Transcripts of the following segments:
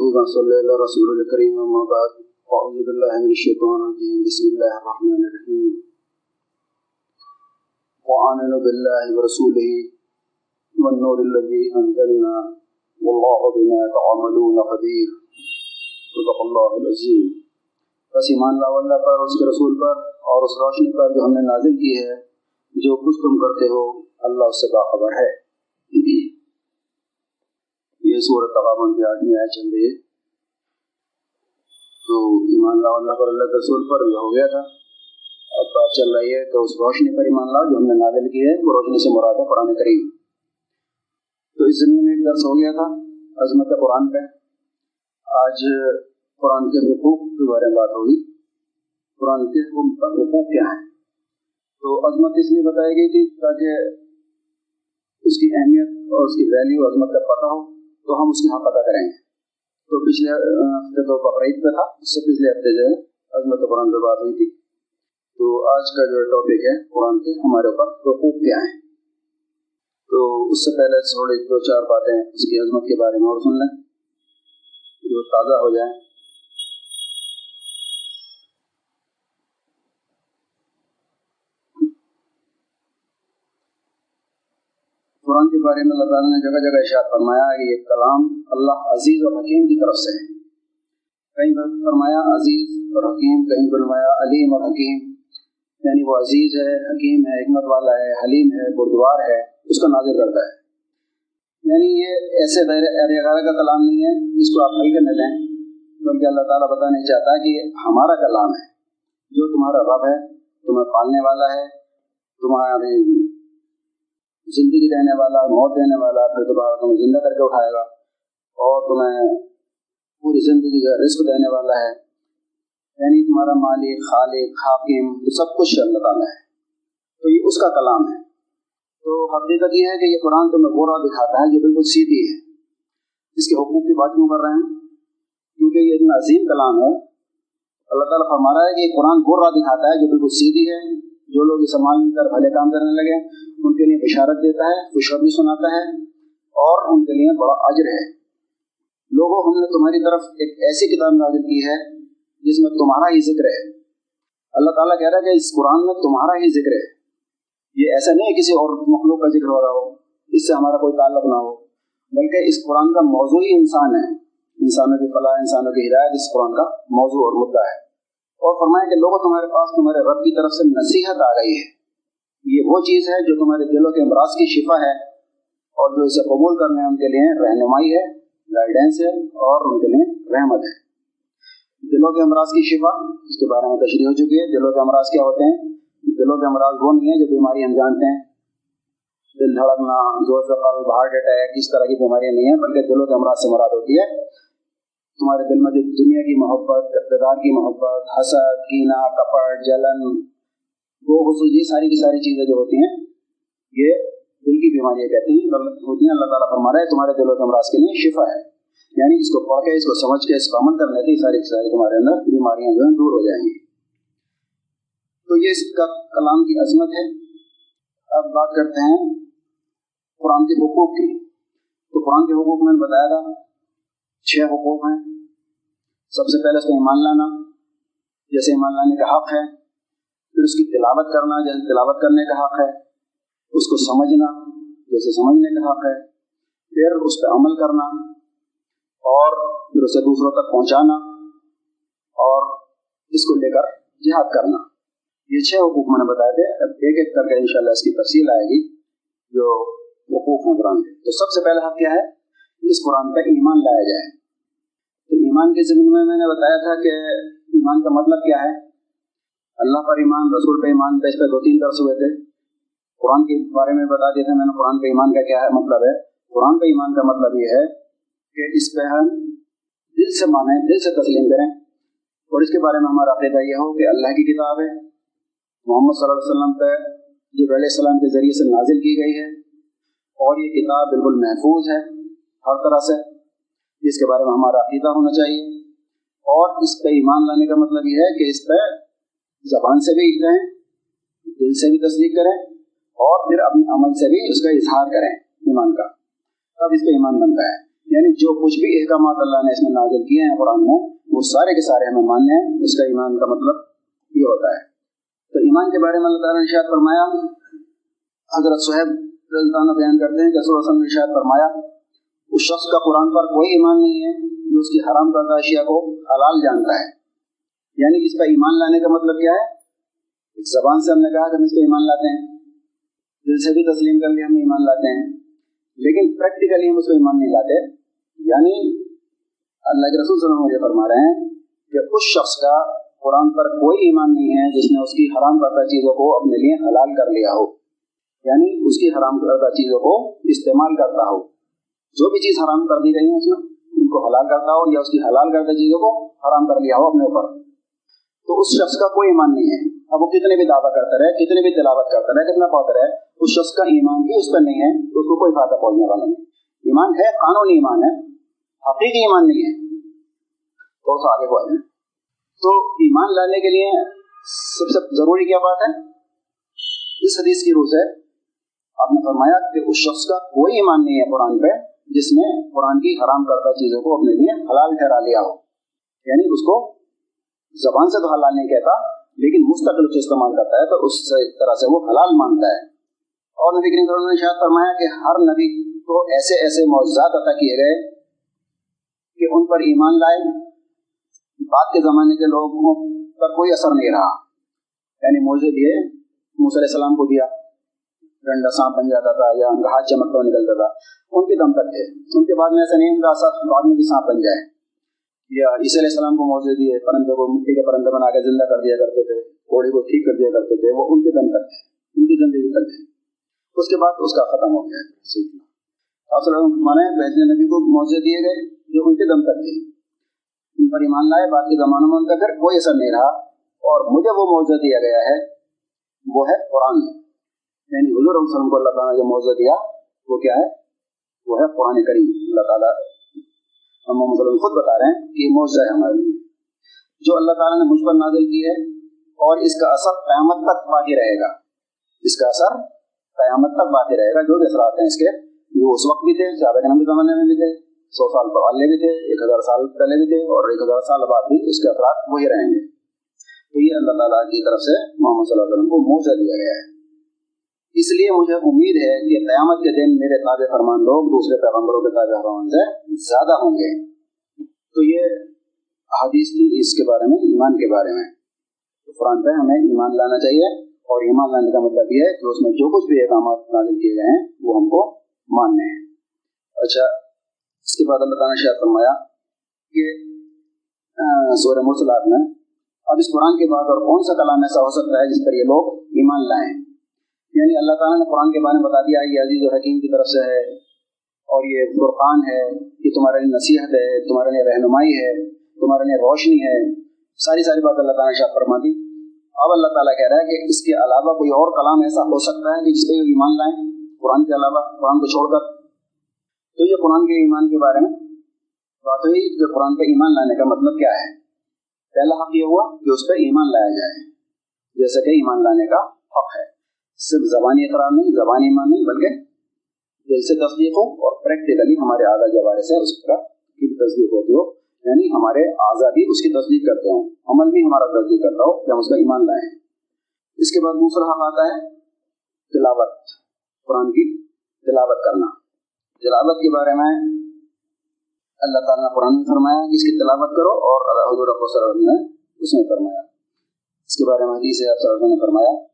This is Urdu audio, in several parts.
نحمده ونصلي على رسول الكريم أما بعد أعوذ بالله من الشيطان الرجيم بسم الله الرحمن الرحيم وآمنوا بالله ورسوله والنور الذي أنزلنا والله بما تعملون خبير صدق الله العظيم بس ایمان لا اللہ پر اس کے رسول پر اور اس روشنی پر جو ہم نے نازل کی ہے جو کچھ تم کرتے ہو اللہ اس سے باخبر ہے یہ صورت تغابن کی آٹھویں آئے چل رہی ہے۔ تو ایمان لاؤ اللہ پر، اللہ کے رسول پر یہ ہو گیا تھا۔ اب بات چل رہی ہے تو اس روشنی پر ایمان لاؤ جو ہم نے نازل کی ہے، وہ روشنی سے مراد ہے قرآن کریم۔ تو اس ضمن میں ایک درس ہو گیا تھا عظمت قرآن پہ۔ آج قرآن کے حقوق کے بارے میں بات ہوگی۔ قرآن کے حقوق کیا ہیں؟ تو عظمت اس لیے بتائی گئی تھی تاکہ اس کی اہمیت اور اس کی ویلیو عظمت کا پتہ ہو۔ تو ہم اس کی حق ادا کریں گے۔ تو پچھلے ہفتے تو بقرعید پہ تھا، اس سے پچھلے ہفتے جو ہے عظمت قرآن پہ بات ہوئی تھی۔ تو آج کا جو ٹاپک ہے قرآن کے، ہمارے اوپر حقوق کیا ہیں تو اس سے پہلے تھوڑی دو چار باتیں اس کی عظمت کے بارے میں اور سن لیں، جو تازہ ہو جائیں قرآن کے بارے میں اللہ تعالیٰ نے جگہ جگہ اشاعت فرمایا کہ یہ کلام اللہ عزیز اور حکیم کی طرف سے ہے۔ کہیں فرمایا عزیز اور حکیم، کہیں فرمایا علیم اور حکیم۔ یعنی وہ عزیز ہے، حکیم ہے، حکمت والا ہے، حلیم ہے، بردوار ہے، اس کا نازر کرتا ہے۔ یعنی یہ ایسے غیر کا کلام نہیں ہے جس کو آپ ہلکے میں لیں۔ بلکہ اللہ تعالیٰ بتانا چاہتا ہے کہ یہ ہمارا کلام ہے۔ جو تمہارا رب ہے، تمہیں پالنے والا ہے، تمہارے زندگی دینے والا موت دینے والا پھر دوبارہ تمہیں زندہ کر کے اٹھائے گا اور تمہیں پوری زندگی جو رزق دینے والا ہے۔ یعنی تمہارا مالک، خالق، حاکم سب کچھ اللہ تعالیٰ ہے۔ تو یہ اس کا کلام ہے۔ تو حقیقت یہ ہے کہ یہ قرآن تمہیں وہ راہ دکھاتا ہے جو بالکل سیدھی ہے۔ اس کے حقوق کی بات کیوں کر رہے ہیں؟ کیونکہ یہ اتنا عظیم کلام ہے۔ اللہ تعالیٰ فرما رہا ہے کہ یہ قرآن وہ راہ دکھاتا ہے جو بالکل سیدھی ہے۔ جو لوگ اسے مان کر بھلے کام کرنے لگے ان کے لیے بشارت دیتا ہے، خوشخبری سناتا ہے اور ان کے لیے بڑا اجر ہے۔ لوگوں، ہم نے تمہاری طرف ایک ایسی کتاب نازل کی ہے جس میں تمہارا ہی ذکر ہے۔ اللہ تعالیٰ کہہ رہا ہے کہ اس قرآن میں تمہارا ہی ذکر ہے۔ یہ ایسا نہیں ہے کسی اور مخلوق کا ذکر ہو رہا ہو، اس سے ہمارا کوئی تعلق نہ ہو، بلکہ اس قرآن کا موضوع ہی انسان ہے۔ انسانوں کی فلاح، انسانوں کی ہدایت، اس قرآن کا موضوع اور مدعا ہے۔ اور فرمائیں کہ لوگوں، تمہارے پاس تمہارے رب کی طرف سے نصیحت آ گئی ہے۔ یہ وہ چیز ہے جو تمہارے دلوں کے امراض کی شفا ہے اور جو اسے قبول کرنے ان کے لیے رہنمائی ہے گائیڈنس ہے اور ان کے لیے رحمت ہے۔ دلوں کے امراض کی شفا، اس کے بارے میں تشریح ہو چکی ہے۔ دلوں کے امراض کیا ہوتے ہیں؟ دلوں کے امراض وہ نہیں ہے جو بیماری ہم جانتے ہیں۔ دل دھڑکنا، زور قلب ہارٹ اٹیک اس طرح کی بیماریاں نہیں ہیں، بلکہ دلوں کے امراض سے مراد ہوتی ہے۔ تمہارے دل میں جو دنیا کی محبت، اقتدار کی محبت، حسد کینا کپٹ جلن وہ خصوص یہ ساری کی ساری چیزیں جو ہوتی ہیں، یہ دل کی بیماریاں کہتی ہیں ہوتی ہیں، اللہ تعالیٰ فرما رہا ہے، تمہارے دلوں کے امراض کے لیے شفا ہے۔ یعنی اس کو پڑھ کے، اس کو سمجھ کے، اس کو عمل کر لیتے ساری کی ساری تمہارے اندر بیماریاں جو ہیں دور ہو جائیں گی۔ تو یہ اس کا کلام کی عظمت ہے۔ اب بات کرتے ہیں قرآن کے حقوق کی۔ تو قرآن کے حقوق میں نے بتایا تھا، چھ حقوق ہیں۔ سب سے پہلے اس کو ایمان لانا، جیسے ایمان لانے کا حق ہے پھر اس کی تلاوت کرنا، جیسے تلاوت کرنے کا حق ہے، اس کو سمجھنا جیسے سمجھنے کا حق ہے، پھر اس پہ عمل کرنا اور پھر اسے دوسروں تک پہنچانا اور اس کو لے کر جہاد کرنا۔ یہ چھ حقوق میں نے بتائے تھے۔ اب ایک ایک کر کے انشاءاللہ اس کی تفصیل آئے گی جو حقوق ہیں قرآن کے۔ تو سب سے پہلا حق کیا ہے؟ اس قرآن پہ ایمان لایا جائے۔ تو ایمان کے زمین میں میں نے بتایا تھا کہ ایمان کا مطلب کیا ہے؟ اللہ پر ایمان، رسول پہ ایمان پہ اس پہ دو تین درس ہوئے تھے۔ قرآن کے بارے میں بتا دیا تھا میں نے قرآن پہ ایمان کا کیا ہے مطلب ہے۔ قرآن پہ ایمان کا مطلب یہ ہے کہ اس پہ ہم دل سے مانیں، دل سے تسلیم کریں۔ اور اس کے بارے میں ہمارا عقیدہ یہ ہو کہ اللہ کی کتاب ہے۔ محمد صلی اللہ علیہ وسلم پہ جب علیہ السلام کے ذریعے سے نازل کی گئی ہے۔ اور یہ کتاب بالکل محفوظ ہے ہر طرح سے۔ جس کے بارے میں ہمارا عقیدہ ہونا چاہیے۔ اور اس پہ ایمان لانے کا مطلب یہ ہے کہ اس پہ زبان سے بھی کہیں دل سے بھی تصدیق کریں اور پھر اپنے عمل سے بھی اس کا اظہار کریں ایمان کا۔ تب اس پہ ایمان بنتا ہے۔ یعنی جو کچھ بھی احکامات اللہ نے اس میں نازل کیے ہیں قرآن میں، وہ سارے کے سارے ہمیں ماننے ہیں۔ اس کا ایمان کا مطلب یہ ہوتا ہے۔ تو ایمان کے بارے میں اللہ تعالیٰ نے شاید فرمایا۔ حضرت صحیب رضی اللہ بیان کرتے ہیں کہ رسول وسلم نے شاید فرمایا، اس شخص کا قرآن پر کوئی ایمان نہیں ہے جو اس کی حرام کردہ اشیاء کو حلال جانتا ہے۔ یعنی اس کا ایمان لانے کا مطلب کیا ہے؟ ایک زبان سے ہم نے کہا کہ ہم اس پہ ایمان لاتے ہیں۔ دل سے بھی تسلیم کر لیا ہم ایمان لاتے ہیں۔ لیکن پریکٹیکلی ہم اس کو ایمان نہیں لاتے۔ یعنی اللہ کے رسول صلی اللہ علیہ وسلم مجھے فرما رہے ہیں کہ اس شخص کا قرآن پر کوئی ایمان نہیں ہے جس نے اس کی حرام کردہ چیزوں کو اپنے لیے حلال کر لیا ہو۔ یعنی اس کی حرام کردہ چیزوں کو استعمال کرتا ہو۔ جو بھی چیز حرام کر دی گئی ہے اس میں، ان کو حلال کرتا ہو یا اس کی حلال کردہ چیزوں کو حرام کر لیا ہو اپنے اوپر۔ تو اس شخص کا کوئی ایمان نہیں ہے۔ اب وہ کتنے بھی دعویٰ کرتا رہے، کتنے بھی تلاوت کرتا رہے، کتنا پڑھتا رہے، اس شخص کا ایمان ہی اس پر نہیں ہے، تو اس کو کوئی فائدہ پہنچنے والا نہیں۔ ایمان ہے، قانونی ایمان ہے، حقیقی ایمان نہیں ہے۔ تھوڑا سا آگے بڑھیں تو ایمان لانے کے لیے سب سے ضروری کیا بات ہے؟ اس حدیث کی روح سے آپ نے فرمایا کہ اس شخص کا کوئی ایمان نہیں ہے قرآن پہ، جس نے قرآن کی حرام کردہ چیزوں کو اپنے لیے حلال ٹھہرا لیا ہو۔ یعنی اس کو زبان سے تو حلال نہیں کہتا، لیکن مستقل اس استعمال کرتا ہے، تو اس طرح سے وہ حلال مانتا ہے۔ اور نبی کریم صلی اللہ علیہ وسلم نے شاید فرمایا کہ ہر نبی کو ایسے ایسے معجزات عطا کیے گئے کہ ان پر ایمان لائے۔ بعد کے زمانے کے لوگوں پر کوئی اثر نہیں رہا۔ یعنی موزے دیے، موسیٰ علیہ السلام کو دیا، ڈنڈا سانپ بن جاتا تھا یا ان کا ہاتھ چمکتا نکلتا تھا۔ ان کے دم تک تھے۔ ان کے بعد میں ایسا نہیں ان کا اثر بعد میں بھی سانپ بن جائے۔ یا عیسی علیہ السلام کو موزے دیے، پرندے کو مٹی کے پرندے بنا کے زندہ کر دیا کرتے تھے، گھوڑے کو ٹھیک کر دیا کرتے تھے، وہ ان کے دم تک تھے ان کی زندگی تک اس کے بعد اس کا ختم ہو گیا۔ مانے بہتر نبی کو موزے دیے گئے جو ان کے دم تک تھے۔ ان پر ایمان لائے، بعد کے زمانوں میں ان کا پھر کوئی اثر نہیں رہا۔ اور مجھے وہ موضوع دیا گیا ہے، وہ ہے قرآن۔ یعنی حضور وسلم کو اللہ تعالیٰ نے جو موضوع دیا، وہ کیا ہے؟ وہ ہے قرآن کریم۔ اللہ تعالیٰ ہم وسلم خود بتا رہے ہیں کہ یہ موضوع ہے ہمارے لیے۔ جو اللہ تعالیٰ نے مجھ پر نازل کی ہے اور اس کا اثر قیامت تک باقی رہے گا۔ اس کا اثر قیامت تک باقی رہے گا۔ جو بھی اثرات ہیں اس کے جو اس وقت بھی تھے، صحابہ کے نام زمانے میں بھی تھے، سو سال پہلے بھی تھے، ایک ہزار سال پہلے بھی تھے اور ایک ہزار سال بعد بھی اس کے اثرات وہی رہیں گے۔ تو یہ اللہ تعالیٰ کی طرف سے محمد صلی اللہ علیہ وسلم کو موجہ دیا گیا ہے۔ اس لیے مجھے امید ہے کہ قیامت کے دن میرے تابع فرمان لوگ دوسرے پیغمبروں کے تابع فرمان سے زیادہ ہوں گے۔ تو یہ حدیث تھی اس کے بارے میں، ایمان کے بارے میں۔ تو قرآن پہ ہمیں ایمان لانا چاہیے اور ایمان لانے کا مطلب یہ ہے کہ اس میں جو کچھ بھی احکامات نازل کیے گئے ہیں، وہ ہم کو ماننے ہیں۔ اچھا اس کے بعد اللہ تعالیٰ نے شاید فرمایا کہ سورہ مرسلات میں، اب اس قرآن کے بعد اور کون سا کلام ایسا ہو سکتا ہے جس پر یہ لوگ ایمان لائیں؟ یعنی اللہ تعالیٰ نے قرآن کے بارے میں بتا دیا، یہ عزیز و حکیم کی طرف سے ہے اور یہ فرقان ہے، یہ تمہارے لیے نصیحت ہے، تمہارے لیے رہنمائی ہے، تمہارے لیے روشنی ہے۔ ساری ساری بات اللہ تعالیٰ نے شاید فرما دی۔ اب اللہ تعالیٰ کہہ رہا ہے کہ اس کے علاوہ کوئی اور کلام ایسا ہو سکتا ہے کہ جس پہ ایمان لائیں قرآن کے علاوہ، قرآن کو چھوڑ کر۔ تو یہ قرآن کے ایمان کے بارے میں بات ہوئی کہ قرآن پہ ایمان لانے کا مطلب کیا ہے؟ پہلا حق یہ ہوا کہ اس پہ ایمان لایا جائے جیسے کہ ایمان لانے کا حق ہے۔ صرف زبانی اقرار نہیں زبانی ایمان نہیں، بلکہ دل سے تصدیق ہو اور پریکٹیکلی ہمارے اعضا جوارے سے اس کا کی بھی تصدیق ہوتی ہو یعنی ہمارے اعضا بھی اس کی تصدیق کرتے ہوں۔ عمل بھی ہمارا تصدیق کرتا ہو کہ ہم اس کا ایمان لائیں۔ اس کے بعد دوسرا حق آتا ہے، تلاوت، قرآن کی تلاوت کرنا۔ تلاوت کے بارے میں اللہ تعالیٰ نے قرآن میں فرمایا کہ اس کی تلاوت کرو اور حضور نے اس میں فرمایا۔ اس کے بارے میں حدیث آپ نے فرمایا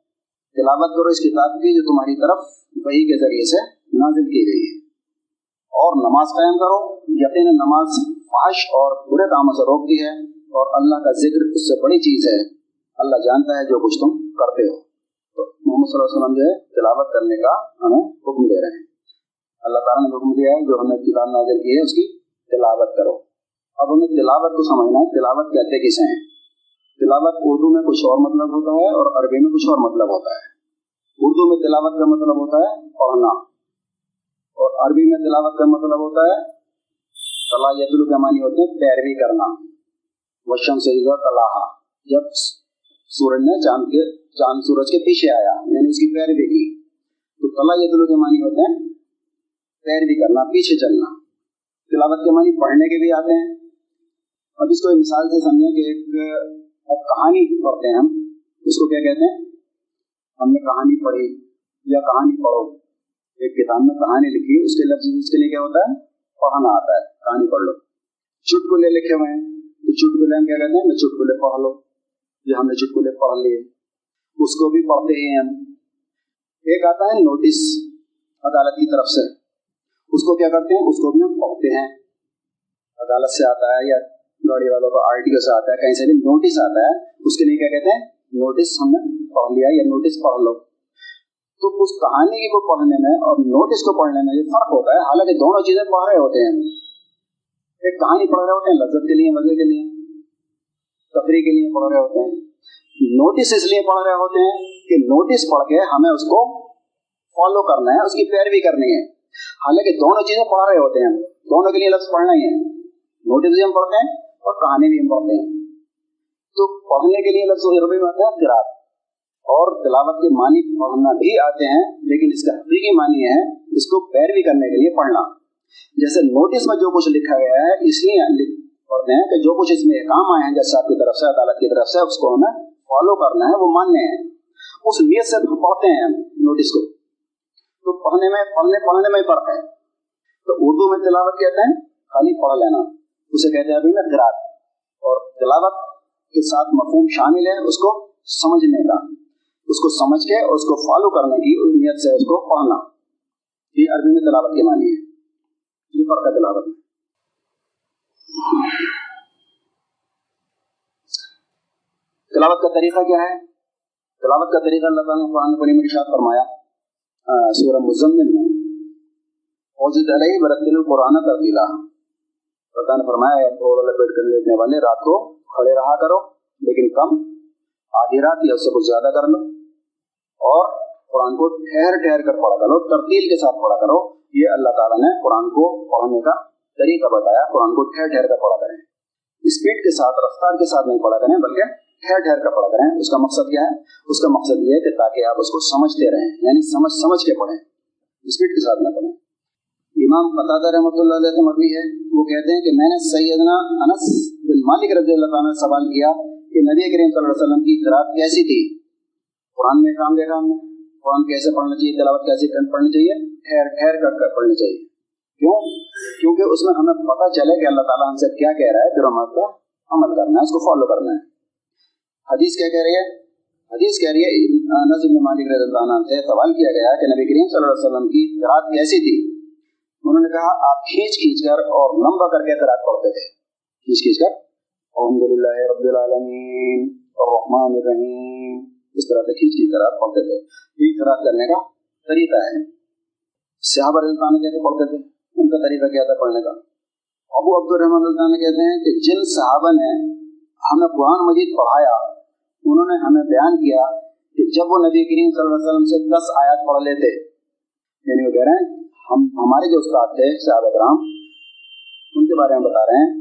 تلاوت کرو اس کتاب کی جو تمہاری طرف وہی کے ذریعے سے نازل کی گئی ہے۔ اور نماز قائم کرو یقین نماز فحش اور برے کاموں سے روکتی ہے اور اللہ کا ذکر اس سے بڑی چیز ہے۔ اللہ جانتا ہے جو کچھ تم کرتے ہو۔ تو محمد صلی اللہ علیہ وسلم جو ہے، تلاوت کرنے کا ہمیں حکم دے رہے ہیں۔ اللہ تعالیٰ نے حکم دیا ہے، جو ہم نے کتاب نازل کی ہے، اس کی تلاوت کرو۔ اب ہمیں تلاوت کو سمجھنا ہے۔ تلاوت کہتے کسے ہیں؟ تلاوت اردو میں کچھ اور مطلب ہوتا ہے اور عربی میں کچھ اور مطلب ہوتا ہے۔ اردو میں تلاوت کا مطلب ہوتا ہے پڑھنا۔ اور عربی میں تلاوت کا مطلب ہوتا ہے صلاحیت کے معنی ہوتے ہیں پیروی کرنا۔ وشم سے طلاحہ جب سورج نے چاند کے چاند سورج کے پیچھے آیا یعنی اس کی پیروی کی، تو طلاحیت کے معنی ہوتے ہیں پیروی کرنا، پیچھے چلنا۔ تلاوت کے معنی پڑھنے کے بھی آتے ہیں۔ اب اس کو مثال سے سمجھیں کہ ایک اب کہانی پڑھتے ہیں ہم۔ اس کو کیا کہتے ہیں؟ ہم نے کہانی پڑھی یا کہانی پڑھو۔ ایک کتاب میں کہانی لکھی اس کے لفظ اس کے لیے کیا ہوتا ہے؟ پڑھنا آتا ہے۔ کہانی پڑھ لو۔ چٹکلے لکھے ہوئے ہیں۔ تو چٹکلے ہم کیا کہتے ہیں؟ میں چٹکلے پڑھ لو۔ یا ہم نے چٹکلے پڑھ لیے۔ اس کو بھی پڑھتے ہی ہم۔ ایک آتا ہے نوٹس عدالت کی طرف سے۔ اس کو کیا کرتے ہیں؟ اس کو بھی ہم پڑھتے ہیں۔ عدالت سے آتا ہے یا گاڑی والوں کو آر ٹی او سے آتا ہے، کہیں سے بھی نوٹس آتا ہے، اس کے لیے کیا کہتے ہیں؟ نوٹس ہم نے پڑھ لیا یا نوٹس پڑھ لو۔ تو اس کہانی کو پڑھنے میں اور نوٹس کو پڑھنے میں یہ فرق ہوتا ہے۔ حالانکہ دونوں چیزیں پڑھ رہے ہوتے ہیں ایک کہانی پڑھ رہے ہوتے ہیں لذت کے لیے، مزے کے لیے، تفریح کے لیے پڑھ رہے ہوتے ہیں۔ نوٹس اس لیے پڑھ رہے ہوتے ہیں کہ نوٹس پڑھ کے ہمیں اس کو فالو کرنا ہے، اس کی پیروی کرنی ہے۔ حالانکہ دونوں چیزیں پڑھ رہے ہوتے ہیں دونوں کے لیے لفظ پڑھنا ہی ہے۔ نوٹس بھی ہم پڑھتے ہیں اور کہانی بھی ہم پڑھتے ہیں۔ تو پڑھنے کے لیے لفظ عربی میں آتا ہے قرآن۔ اور تلاوت کے معنی پڑھنا بھی آتے ہیں، لیکن اس کا حقیقی معنی ہے، اس کو پیروی کرنے کے لیے پڑھنا۔ جیسے نوٹس میں جو کچھ لکھا گیا ہے، اس لیے پڑھتے ہیں کہ جو کچھ اس میں کام آئے ہیں، جیسے آپ کی طرف سے، عدالت کی طرف سے، اس کو ہمیں فالو کرنا ہے، وہ ماننے ہیں۔ اس نیت سے پڑھتے ہیں نوٹس کو۔ تو پڑھنے میں پڑھنے پڑھنے میں فرق ہے۔ تو اردو میں تلاوت کہتے ہیں، خالی پڑھ لینا۔ اسے کہتے ہیں ابھی میں قرآن اور تلاوت کے ساتھ مفہوم شامل ہے اس کو سمجھنے کا۔ اس کو سمجھ کے اور اس کو فالو کرنے کی نیت سے اس کو پڑھنا۔ یہ عربی میں تلاوت کے معنی ہے یہ فرق ہے تلاوت میں۔ تلاوت کا طریقہ کیا ہے؟ تلاوت کا طریقہ اللہ تعالیٰ نے قرآن پڑی میں ارشاد فرمایا سورہ مزمل میں علیہ برتل القرآن ترتیلا نے فرمایا تھوڑا لپیٹ کر لیٹنے والے رات کو کھڑے رہا کرو، لیکن کم آدھی رات یا اس سے کچھ زیادہ کر لو اور قرآن کو ٹھہر ٹھہر کر پڑھا کرو، ترتیل کے ساتھ پڑھا کرو. یہ اللہ تعالیٰ نے قرآن کو پڑھنے کا طریقہ بتایا، قرآن کو ٹھہر ٹھہر کر پڑھا کریں۔ اسپیڈ کے ساتھ، رفتار کے ساتھ نہیں پڑھا کریں، بلکہ ٹھہر ٹھہر کر پڑھا کریں۔ اس کا مقصد کیا ہے؟ اس کا مقصد یہ ہے کہ تاکہ آپ اس کو سمجھتے رہیں یعنی سمجھ سمجھ کے پڑھیں۔ اسپیڈ کے ساتھ نہ پڑھیں۔ امام قطع رحمۃ اللہ علیہ سے مروی ہے۔ وہ کہتے ہیں کہ میں نے سیدنا انس بن مالک رضی اللہ تعالیٰ نے سوال کیا کہ نبی کریم صلی اللہ علیہ وسلم کی قرآن کیسی تھی؟ قرآن میں کام دیکھا ہم نے قرآن کیسے پڑھنا چاہیے؟ تلاوت کیسے پڑھنی چاہیے؟ ٹھہر ٹھہر کر کر پڑھنی چاہیے۔ کیوں؟ کیونکہ اس میں ہمیں پتہ چلے کہ اللہ تعالیٰ ہم سے کیا کہہ رہا ہے، پھر ہم آپ کا عمل کرنا ہے، اس کو فالو کرنا ہے۔ حدیث کیا کہہ رہی ہے؟ حدیث کہہ رہی ہے نظم مالک رضی اللہ عنہ سے سوال کیا گیا کہ نبی کریم صلی اللہ علیہ وسلم کی قرآن کیسی تھی؟ انہوں نے کہا، آپ کھینچ کھینچ کر اور لمبا کر کے قرآن پڑھتے تھے. کھینچ کھینچ کر۔ الحمد للہ رب العالمین، الرحمن الرحیم۔ اس طرح سے کھینچ کھینچ کر آپ پڑھتے تھے۔ یہ قرآن کرنے کا طریقہ ہے۔ صحابہ رضی اللہ کہتے پڑھتے تھے؟ ان کا طریقہ کیا تھا پڑھنے کا؟ ابو عبد الرحمن اللہ کہتے ہیں کہ جن صحابہ نے ہمیں قرآن مجید پڑھایا، انہوں نے ہمیں بیان کیا کہ جب وہ نبی کریم صلی اللہ علیہ وسلم سے دس آیات پڑھ لیتے یعنی وہ کہہ رہے ہیں ہم ہمارے جو استاد تھے صحابہ کرام ان کے بارے میں بتا رہے ہیں۔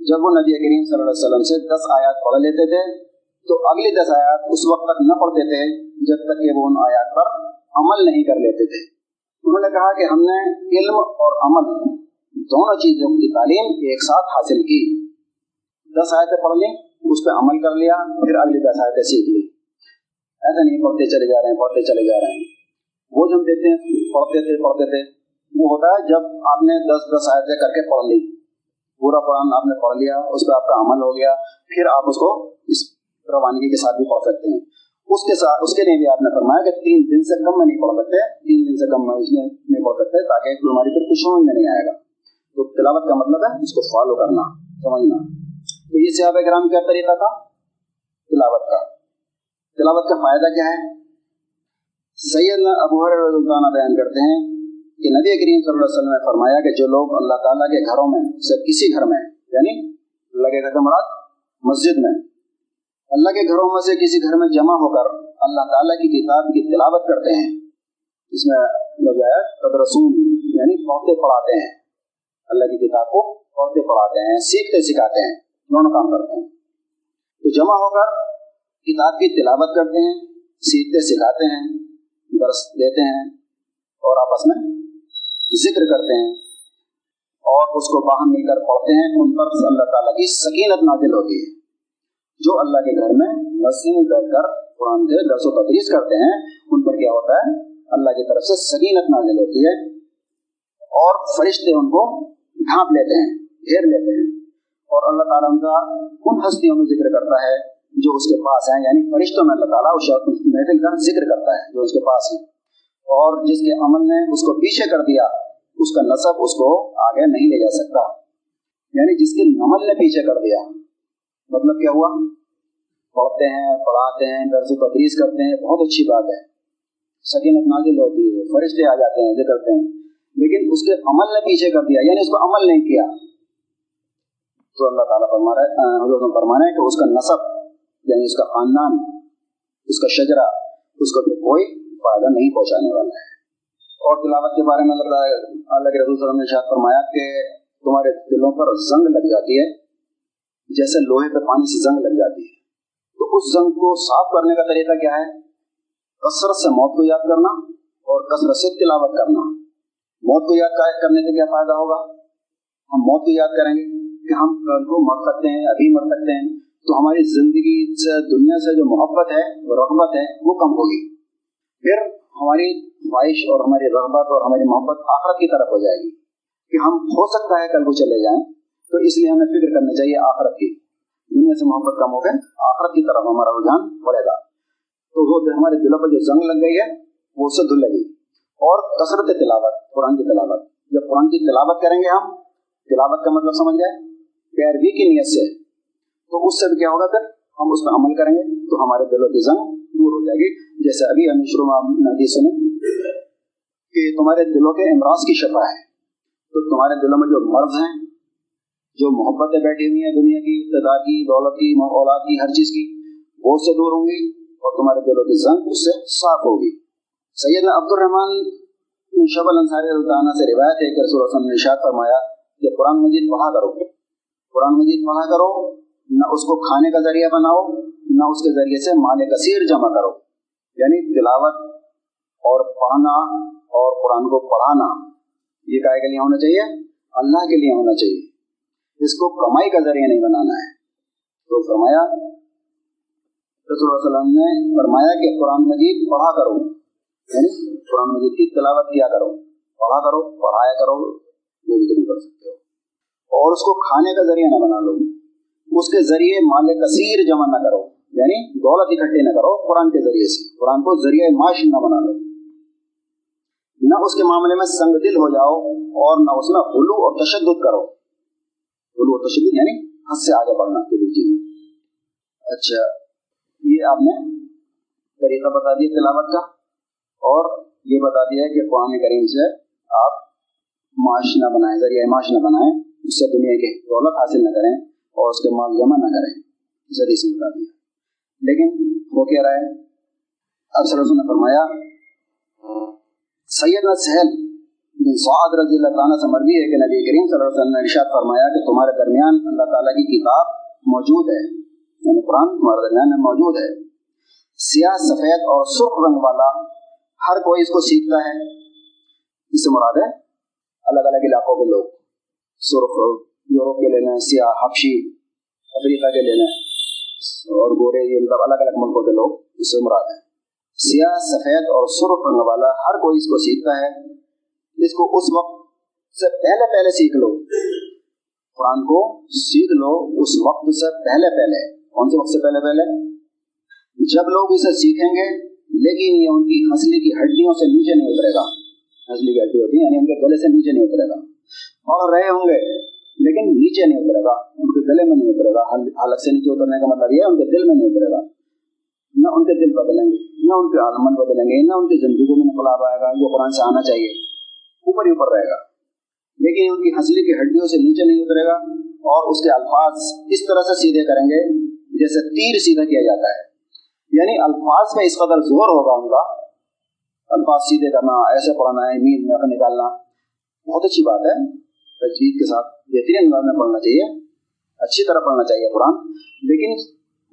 جب وہ نبی کریم صلی اللہ علیہ وسلم سے دس آیات پڑھ لیتے تھے، تو اگلی دس آیات اس وقت تک نہ پڑھتے تھے جب تک کہ وہ ان آیات پر عمل نہیں کر لیتے تھے۔ انہوں نے کہا کہ ہم نے علم اور عمل دونوں چیزوں کی تعلیم ایک ساتھ حاصل کی۔ دس آیتیں پڑھ لیں، اس پہ عمل کر لیا، پھر اگلی دس آیتیں سیکھ لی ایسا نہیں، پڑھتے چلے جا رہے ہیں، پڑھتے چلے جا رہے ہیں۔ وہ جو ہم دیکھتے ہیں، پڑھتے تھے پڑھتے تھے۔ وہ ہوتا ہے جب آپ نے دس دس آیتیں کر کے پڑھ لی۔ پورا قرآن آپ نے پڑھ لیا، اس پہ آپ کا عمل ہو گیا۔ پھر آپ اس کو اس روانگی کے ساتھ بھی پڑھ سکتے ہیں۔ اس کے ساتھ، اس کے لیے بھی آپ نے فرمایا کہ تین دن سے کم میں نہیں پڑھ سکتے۔ تین دن سے کم میں اس میں نہیں پڑھ سکتے تاکہ ہماری پھر کچھ سمجھ میں نہیں آئے گا۔ تو تلاوت کا مطلب ہے اس کو فالو کرنا، سمجھنا۔ تو یہ صحابہ کرام کا طریقہ تھا تلاوت کا۔ تلاوت کا فائدہ کیا ہے؟ سید ابو رضی اللہ بیان کرتے ہیں کہ نبی کریم صلی اللہ علیہ وسلم نے فرمایا کہ جو لوگ اللہ تعالیٰ کے گھروں میں سے کسی گھر میں یعنی اللہ کے گھر مراد مسجد میں، اللہ کے گھروں میں سے کسی گھر میں جمع ہو کر اللہ تعالیٰ کی کتاب کی تلاوت کرتے ہیں اس میں رسوم یعنی پڑھتے پڑھاتے ہیں۔ اللہ کی کتاب کو پڑھتے پڑھاتے ہیں، سیکھتے سکھاتے ہیں، دونوں کام کرتے ہیں۔ تو جمع ہو کر کتاب کی تلاوت کرتے ہیں، سیکھتے سکھاتے ہیں درس دیتے ہیں اور آپس میں ذکر کرتے ہیں اور اس کو باہم مل کر پڑھتے ہیں، ان پر اللہ تعالیٰ کی سکینت نازل ہوتی ہے۔ جو اللہ کے گھر میں مسجد میں بیٹھ کر قرآن سے درس و تدریس کرتے ہیں، ان پر کیا ہوتا ہے؟ اللہ کی طرف سے سکینت نازل ہوتی ہے اور فرشتے ان کو ڈھانپ لیتے ہیں، گھیر لیتے ہیں۔ اور اللہ تعالیٰ ان کا ان ہستیوں میں ذکر کرتا ہے جو اس کے پاس ہیں یعنی فرشتوں میں اللہ تعالیٰ اس محفل کا ذکر کرتا ہے، جو اس کے پاس ہیں۔ اور جس کے عمل نے اس کو پیچھے کر دیا، اس کا نصب اس کو آگے نہیں لے جا سکتا۔ یعنی جس کے عمل نے پیچھے کر دیا مطلب کیا ہوا؟ پڑھتے ہیں، پڑھاتے ہیں، درس و تدریس کرتے ہیں، بہت اچھی بات ہے۔ سکینت نازل ہوتی ہے، فرشتے آ جاتے ہیں، ذکر کرتے ہیں۔ لیکن اس کے عمل نے پیچھے کر دیا یعنی اس کو عمل نہیں کیا۔ تو اللہ تعالیٰ فرما رہا ہے حضرت فرمانا ہے کہ اس کا نصب یعنی اس کا خاندان، اس کا شجرا اس کو پھر کوئی فائدہ نہیں پہنچانے والا ہے۔ اور تلاوت کے بارے میں اللہ اللہ کے رسول صلی اللہ علیہ وسلم نے شاید فرمایا کہ تمہارے دلوں پر زنگ لگ جاتی ہے، جیسے لوہے پہ پانی سے زنگ لگ جاتی ہے۔ تو اس زنگ کو صاف کرنے کا طریقہ کیا ہے؟ کثرت سے موت کو یاد کرنا اور کثرت سے تلاوت کرنا۔ موت کو یاد کرنے سے کیا فائدہ ہوگا؟ ہم موت کو یاد کریں گے کہ ہم کل کو مر سکتے ہیں، ابھی مر سکتے ہیں۔ تو ہماری زندگی سے، دنیا سے جو محبت ہے، وہ رغبت ہے، وہ کم ہوگی۔ پھر ہماری خواہش اور ہماری رغبت اور ہماری محبت آخرت کی طرف ہو جائے گی۔ کہ ہم ہو سکتا ہے کل کو چلے جائیں، تو اس لیے ہمیں فکر کرنی چاہیے آخرت کی۔ دنیا سے محبت کم ہو گئے، آخرت کی طرف ہمارا رجحان بڑھے گا۔ تو وہ ہمارے دلوں پر جو زنگ لگ گئی ہے، وہ اس سے دھل لگی اور کثرت تلاوت، قرآن کی تلاوت۔ جب قرآن کی تلاوت کریں گے ہم، تلاوت کا مطلب سمجھ گئے؟ پیروی کی نیت سے۔ تو اس سے بھی کیا ہوگا پھر؟ ہم اس پہ عمل کریں گے تو ہمارے دلوں کی زنگ دور ہو جائے گی۔ جیسے ابھی ہم شروع میں سنی کہ تمہارے دلوں کے امراض کی شفا ہے۔ تو تمہارے دلوں میں جو مرض ہیں، جو محبتیں بیٹھی ہوئی ہیں دنیا کی، اقتدار کی، دولت کی، اولاد کی، ہر چیز کی، وہ سے دور ہوں گی اور تمہارے دلوں کی زنگ اس سے صاف ہوگی۔ سیدنا عبد الرحمان شب الانصاری اللہ سے روایت ہے کہ رسول اللہ نے ارشاد فرمایا کہ قرآن مجید پڑھا کرو۔ قرآن مجید پڑھا کرو نہ اس کو کھانے کا ذریعہ بناؤ، نہ اس کے ذریعے سے مال کثیر جمع کرو۔ یعنی تلاوت اور پڑھنا اور قرآن کو پڑھانا، یہ کائے کے لیے ہونا چاہیے، اللہ کے لیے ہونا چاہیے۔ اس کو کمائی کا ذریعہ نہیں بنانا ہے۔ تو فرمایا، رسول اللہ علیہ وسلم نے فرمایا کہ قرآن مجید پڑھا کرو۔ یعنی قرآن مجید کی تلاوت کیا کرو۔ پڑھا کرو، پڑھایا کرو، جو بھی تم کر سکتے ہو۔ اور اس کو کھانے کا ذریعہ نہ بنا لو۔ اس کے ذریعے مال کثیر جمع نہ کرو یعنی دولت اکٹھے نہ کرو، قرآن کے ذریعے سے۔ قرآن کو ذریعہ معاش نہ بنا لو۔ نہ اس کے معاملے میں سنگ دل ہو جاؤ اور نہ اس میں غلو اور تشدد کرو۔ غلو اور تشدد یعنی حد سے آگے بڑھنا کسی چیز۔ میں اچھا یہ آپ نے طریقہ بتا دیا تلاوت کا، اور یہ بتا دیا کہ قرآن کریم سے آپ معاش نہ بنائیں، ذریعہ معاش نہ بنائیں، اس سے دنیا کی دولت حاصل نہ کریں۔ اور اس کے مال جمع نہ کریں زدی سے بتا دیا لیکن وہ کہہ رہا ہے اب صلی اللہ نے فرمایا، سید نہ سہل بن سعاد رضی اللہ تعالیٰ سے مربی ہے کہ نبی کریم صلی اللہ علیہ وسلم نے ارشاد فرمایا کہ تمہارے درمیان اللہ تعالیٰ کی کتاب موجود ہے۔ یعنی قرآن تمہارے درمیان میں موجود ہے۔ سیاہ، سفید اور سرخ رنگ والا ہر کوئی اس کو سیکھتا ہے۔ اس سے مراد ہے، الگ الگ علاقوں کے لوگ، سرخ یورپ کے لینا ہے سیاہ حبشی افریقہ کے لینا ہے اور گورے یہ مطلب الگ الگ ملکوں کے لوگ اس سے مراد ہیں سیاہ سفید اور سرخ رنگ والا ہر کوئی اس کو سیکھتا ہے اس کو اس وقت سے پہلے پہلے سیکھ لو قرآن کو سیکھ لو اس وقت سے پہلے پہلے کون سے وقت سے پہلے پہلے جب لوگ اسے سیکھیں گے لیکن یہ ان کی ہنسلی کی ہڈیوں سے نیچے نہیں اترے گا ہنسلی کی ہڈی ہوتی ہے یعنی ان کے گلے سے نیچے نہیں اترے گا اور رہے ہوں گے لیکن نیچے نہیں اترے گا ان کے گلے میں نہیں اترے گا حالت سے نیچے اترنے کا مطلب یہ ہے ان کے دل میں نہیں اترے گا نہ ان کے دل بدلیں گے نہ ان کے عالمن بدلیں گے نہ ان کی زندگیوں میں انقلاب آئے گا جو قرآن سے آنا چاہیے اوپر ہی اوپر رہے گا لیکن ان کی ہنسلی کی ہڈیوں سے نیچے نہیں اترے گا اور اس کے الفاظ اس طرح سے سیدھے کریں گے جیسے تیر سیدھا کیا جاتا ہے یعنی الفاظ میں اس قدر زور ہوگا ان کا الفاظ سیدھے کرنا ایسے پڑھنا ہے نیند میں نکالنا بہت اچھی بات ہے تجوید کے ساتھ بہترین انداز میں پڑھنا چاہیے، اچھی طرح پڑھنا چاہیے قرآن۔ لیکن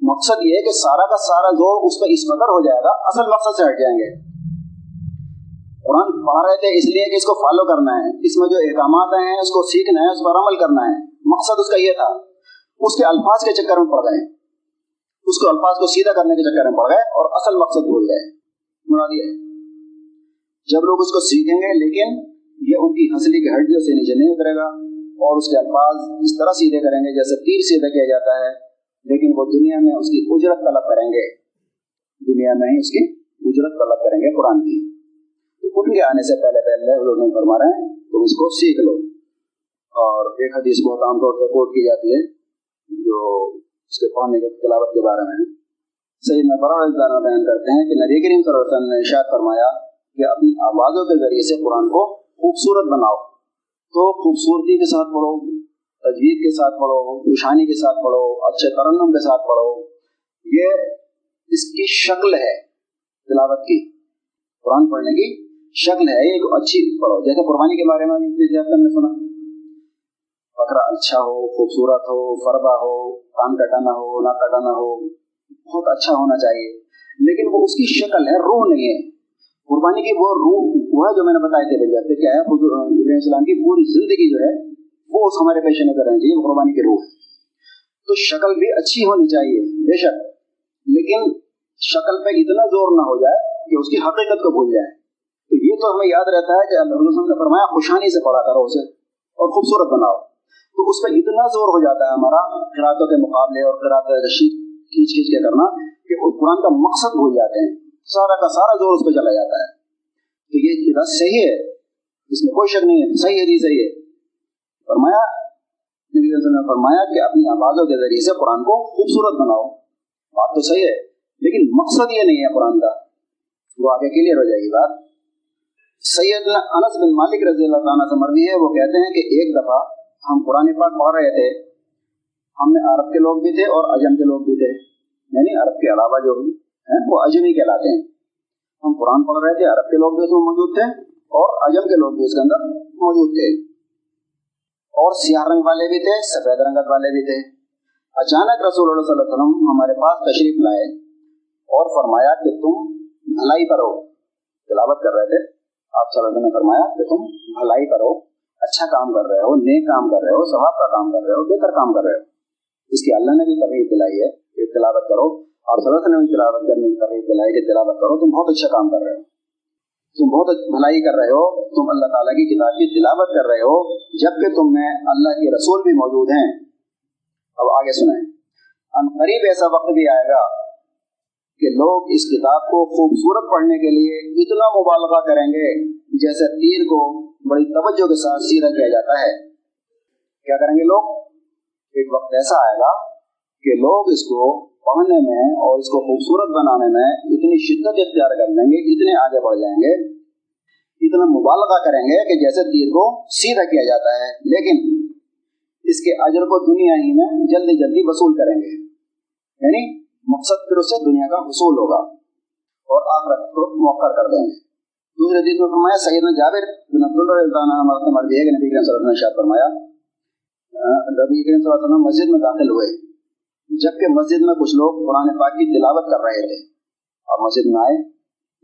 مقصد یہ ہے کہ سارا کا سارا زور اس پہ اس قدر ہو جائے گا، اصل مقصد سے ہٹ جائیں گے۔ قرآن پڑھ رہے تھے اس لیے کہ اس کو فالو کرنا ہے، اس میں جو احکامات ہیں، اس کو سیکھنا ہے، اس پر عمل کرنا ہے۔ مقصد اس کا یہ تھا، اس کے الفاظ کے چکر میں پڑ گئے۔ اس کو الفاظ کو سیدھا کرنے کے چکر میں پڑ گئے اور اصل مقصد بھول گئے مراد یہ جب لوگ اس کو سیکھیں گے، لیکن یہ ان کی ہنسلی کی ہڈیوں سے نیچے نہیں اترے گا اور اس کے الفاظ اس طرح سیدھے کریں گے جیسے تیر سیدھا کیا جاتا ہے، لیکن وہ دنیا میں اس کی اجرت طلب کریں گے۔ دنیا میں ہی اس کی اجرت طلب کریں گے قرآن کی۔ تو اٹھ کے آنے سے پہلے پہلے حضور فرما رہے ہیں، تم اس کو سیکھ لو۔ اور ایک حدیث بہت عام طور سے کوٹ کی جاتی ہے، جو اس کے پڑھنے کے تلاوت کے بارے میں صحیح نبر بیان کرتے ہیں کہ نبی کریم صلی اللہ علیہ وسلم نے ارشاد فرمایا کہ اپنی آوازوں کے ذریعے سے قرآن کو خوبصورت بناؤ۔ تو خوبصورتی کے ساتھ پڑھو، تجوید کے ساتھ پڑھو خوشانی کے ساتھ پڑھو، اچھے ترنم کے ساتھ پڑھو۔ یہ اس کی شکل ہے تلاوت کی۔ قرآن پڑھنے کی شکل ہے ایک اچھی پڑھو۔ جیسے قربانی کے بارے میں ہم نے سنا۔ بکرا اچھا ہو، خوبصورت ہو فربا ہو، کان کٹانا ہو نہ کٹانا ہو، بہت اچھا ہونا چاہیے۔ لیکن وہ اس کی شکل ہے، روح نہیں ہے۔ قربانی کی وہ روح وہ ہے جو میں نے بتایا تھے کیا ہے خود ابراہیم السلام کی پوری زندگی جو ہے، وہ اس ہمارے پیش نظر رہنا چاہیے جی، قربانی کی روح۔ تو شکل بھی اچھی ہونی چاہیے، بے شک۔ لیکن شکل پہ اتنا زور نہ ہو جائے کہ اس کی حقیقت کو بھول جائے۔ تو یہ تو ہمیں یاد رہتا ہے کہ اللہ وسلم نے فرمایا، خوشانی سے پڑھا کرو اسے اور خوبصورت بناؤ۔ تو اس پہ اتنا زور ہو جاتا ہے ہمارا قراتوں کے مقابلے اور قرات رشید کھینچ کھینچ کے کرنا کہ قرآن کا مقصد بھول جاتے ہیں۔ سارا کا سارا زور اس پہ چلا جاتا ہے۔ تو یہ حدیث صحیح ہے اس میں کوئی شک نہیں ہے صحیح حدیث صحیح ہے فرمایا، نبی نے فرمایا کہ اپنی آوازوں کے ذریعے سے قرآن کو خوبصورت بناؤ۔ بات تو صحیح ہے، لیکن مقصد یہ نہیں ہے قرآن کا۔ وہ آگے کلیئر ہو جائے گی بات۔ سید انس بن مالک رضی اللہ تعالیٰ سے مرضی ہے، وہ کہتے ہیں کہ ایک دفعہ ہم قرآن پاک پڑھ رہے تھے۔ ہم میں عرب کے لوگ بھی تھے اور اجم کے لوگ بھی تھے۔ یعنی عرب کے علاوہ جو بھی ہیں، وہ اجمی کہلاتے ہیں۔ ہم قرآن پڑھ رہے تھے، عرب کے لوگ بھی اس میں موجود تھے اور اجم کے لوگ بھی اس کے اندر موجود تھے۔ اور سیاہ رنگ والے بھی تھے، سفید رنگت والے بھی تھے۔ اچانک رسول اللہ صلی اللہ علیہ وسلم ہمارے پاس تشریف لائے اور فرمایا کہ تم بھلائی کرو تلاوت کر رہے تھے۔ آپ صلی اللہ علیہ وسلم نے فرمایا کہ تم بھلائی کرو اچھا کام کر رہے ہو، نیک کام کر رہے ہو، ثواب کا کام کر رہے ہو، بہتر کام کر رہے ہو۔ اس کی اللہ نے بھی ترغیب دلائی ہے کہ تلاوت کرو۔ اور صلی اللہ علیہ نے تلاوت کرنے کی ترغیب دلائی کہ تلاوت کرو، تم بہت اچھا کام کر رہے ہو۔ تم بہت اچھا بھلائی کر رہے ہو، تم اللہ تعالیٰ کی کتاب کی تلاوت کر رہے ہو، جبکہ تم میں اللہ کے رسول بھی موجود ہیں۔ اب آگے سنیں۔ ان قریب ایسا وقت بھی آئے گا کہ لوگ اس کتاب کو خوبصورت پڑھنے کے لیے اتنا مبالغہ کریں گے جیسے تیر کو بڑی توجہ کے ساتھ سیرا کیا جاتا ہے۔ کیا کریں گے لوگ؟ ایک وقت ایسا آئے گا کہ لوگ اس کو پڑھنے میں اور اس کو خوبصورت بنانے میں اتنی شدت اختیار کر لیں گے، اتنے آگے بڑھ جائیں گے، اتنا مبالغہ کریں گے کہ جیسے تیر کو سیدھا کیا جاتا ہے۔ لیکن اس کے اجر کو دنیا ہی میں جلدی جلدی وصول کریں گے۔ یعنی مقصد پھر اس سے دنیا کا حصول ہوگا اور آخرت کو موقع کر دیں گے۔ دوسرے دن میں فرمایا سیدنا جابر بن عبد اللہ مرضی ہے کہ نبی کریم صلی اللہ علیہ وسلم نے شاید فرمایا، نبی کریم صلی اللہ علیہ وسلم مسجد میں داخل ہوئے۔ جبکہ مسجد میں کچھ لوگ قرآن پاک کی تلاوت کر رہے تھے۔ اور مسجد میں آئے،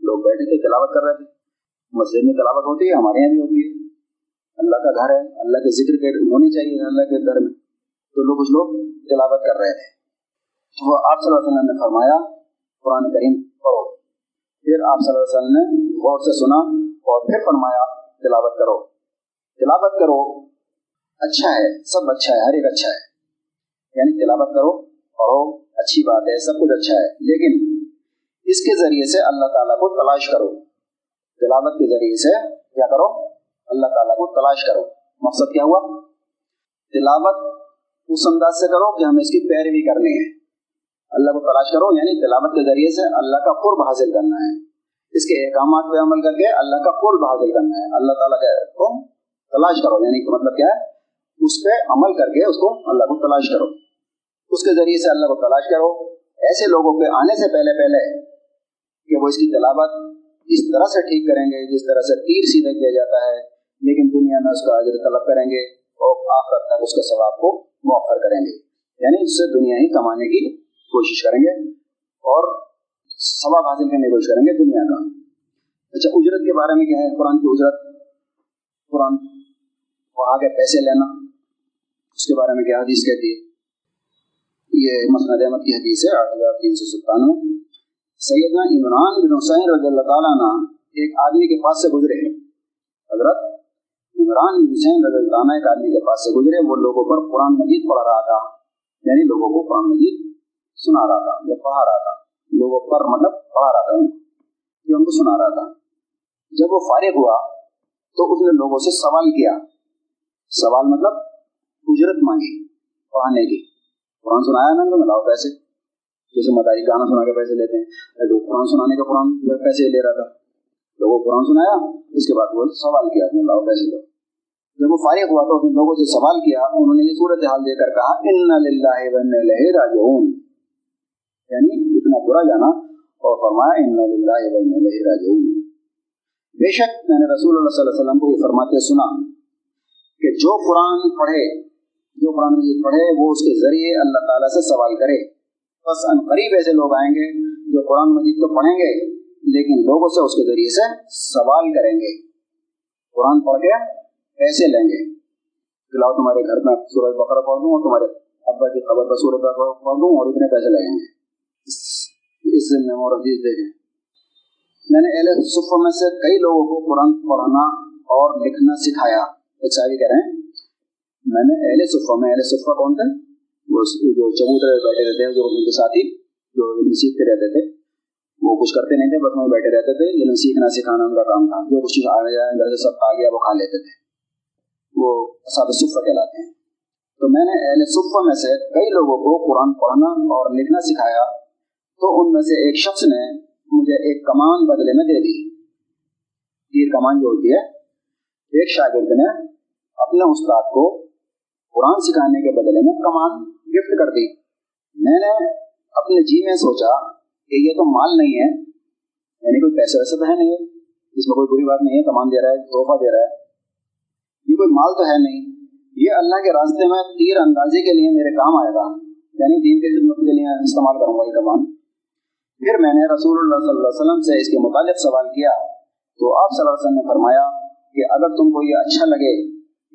لوگ بیٹھے تھے، تلاوت کر رہے تھے۔ مسجد میں تلاوت ہوتی ہے، ہمارے یہاں بھی ہوتی ہے۔ اللہ کا گھر ہے، اللہ کے ذکر ہونی چاہیے اللہ کے گھر میں۔ تو لوگ کچھ لوگ تلاوت کر رہے تھے۔ تو آپ صلی اللہ علیہ وسلم نے فرمایا، قرآن کریم پڑھو۔ پھر آپ صلی اللہ علیہ وسلم نے غور سے سنا اور پھر فرمایا، تلاوت کرو۔ تلاوت کرو اچھا ہے، سب اچھا ہے، ہر ایک اچھا ہے۔ یعنی تلاوت کرو پڑھو، اچھی بات ہے، سب کچھ اچھا ہے۔ لیکن اس کے ذریعے سے اللہ تعالیٰ کو تلاش کرو۔ تلاوت کے ذریعے سے کیا کرو؟ اللہ تعالیٰ کو تلاش کرو۔ مقصد کیا ہوا؟ تلاوت اس انداز سے کرو کہ ہمیں اس کی پیروی کرنی ہے۔ اللہ کو تلاش کرو یعنی تلاوت کے ذریعے سے اللہ کا قرب حاصل کرنا ہے۔ اس کے احکامات پہ عمل کر کے اللہ کا قرب حاصل کرنا ہے۔ اللہ تعالیٰ کو تلاش کرو یعنی مطلب کیا ہے؟ اس پہ عمل کر کے اس کو اللہ کو تلاش کرو۔ اس کے ذریعے سے اللہ کو تلاش کرو۔ ایسے لوگوں کے آنے سے پہلے پہلے کہ وہ اس کی تلاوت اس طرح سے ٹھیک کریں گے، جس طرح سے تیر سیدھا کیا جاتا ہے، لیکن دنیا میں اس کا اجر طلب کریں گے اور آخرت تک اس کے ثواب کو مؤخر کریں گے۔ یعنی اس سے دنیا ہی کمانے کی کوشش کریں گے اور ثواب حاصل کرنے کی کوشش کریں گے دنیا کا۔ اچھا اجرت کے بارے میں کیا ہے؟ قرآن کی اجرت، قرآن پڑھا کے پیسے لینا، اس کے بارے میں کیا حدیث کہتی ہے؟ یہ مسند احمد کی حدیث ہے، آٹھ ہزار تین سو ستانوے۔ سیدنا عمران بن حسین رضی اللہ تعالیٰ عنہ ایک آدمی کے پاس سے گزرے۔ حضرت عمران بن حسین رضی اللہ عنہ ایک آدمی کے پاس سے گزرے، وہ لوگوں پر قرآن مجید پڑھ رہا تھا۔ یعنی لوگوں کو قرآن مجید سنا رہا تھا یا پڑھا رہا تھا۔ لوگوں پر مطلب پڑھا رہا تھا۔ ان کو سنا رہا تھا۔ جب وہ فارغ ہوا تو اس نے لوگوں سے سوال کیا۔ سوال مطلب اجرت مانگی، پڑھانے کی۔ قرآن سنایا میں نے تو ملاؤ پیسے۔ جیسے مداری گانا سنا کے پیسے لیتے ہیں۔ تو قرآن سنانے کا قرآن پیسے لے رہا تھا۔ لوگوں کو قرآن سنایا، اس کے بعد وہ سوال کیا اپنے لاؤ پیسے دو۔ جب وہ فارغ ہوا تو اس نے لوگوں سے سوال کیا، انہوں نے یہ صورت حال دے کر کہا، ان للہ ون راجعون یعنی اتنا برا جانا اور فرمایا، ان للہ ون راجعون بے شک میں نے رسول اللہ صلی اللہ علیہ وسلم کو یہ فرماتے سنا کہ جو قرآن پڑھے جو قرآن مجید پڑھے، وہ اس کے ذریعے اللہ تعالیٰ سے سوال کرے۔ بس ان قریب ایسے لوگ آئیں گے جو قرآن مجید تو پڑھیں گے، لیکن لوگوں سے اس کے ذریعے سے سوال کریں گے۔ قرآن پڑھ کے پیسے لیں گے۔ لاؤ تمہارے گھر میں سورج بکرا پڑھ دوں اور تمہارے ابا کی خبر پر سورج بکرا پڑھ دوں اور اتنے پیسے لگیں گے۔ اس سے میں حدیث دیکھیں۔ میں نے اہل صفح میں سے کئی لوگوں کو قرآن پڑھنا اور لکھنا سکھایا۔ ایک صاحب کہہ رہے ہیں میں نے اہل صفح میں اہل صفح کون تھے؟ وہ جو چبوترے بیٹھے رہتے ہیں، جو ان کے ساتھی، جو علم سیکھتے رہتے تھے۔ وہ کچھ کرتے نہیں تھے، بس وہیں بیٹھے رہتے تھے۔ علم سیکھنا، سکھانا ان کا کام تھا۔ جو کچھ آ گیا گھر سے سب آ گیا، وہ کھا لیتے تھے۔ وہ صاحب صفہ کہلاتے ہیں۔ تو میں نے اہل صفہ میں سے کئی لوگوں کو قرآن پڑھنا اور لکھنا سکھایا۔ تو ان میں سے ایک شخص نے مجھے ایک کمان بدلے میں دے دی۔ تیر کمان جو ہوتی ہے، ایک شاگرد نے اپنے استاد کو قرآن سکھانے کے بدلے میں کمان گفٹ کر دی۔ میں نے اپنے جی میں سوچا کہ یہ تو مال نہیں ہے یعنی کوئی پیسے ویسے تو ہے نہیں، جس میں کوئی بری بات نہیں ہے کمان دے رہا ہے تحفہ دے رہا ہے۔ یہ کوئی مال تو ہے نہیں، یہ اللہ کے راستے میں تیر اندازی کے لیے میرے کام آئے گا یعنی دین کی خدمت کے لیے استعمال کروں گا یہ کمان پھر میں نے رسول اللہ صلی اللہ علیہ وسلم سے اس کے متعلق سوال کیا۔ تو آپ صلی اللہ علیہ وسلم نے فرمایا کہ اگر تم کو یہ اچھا لگے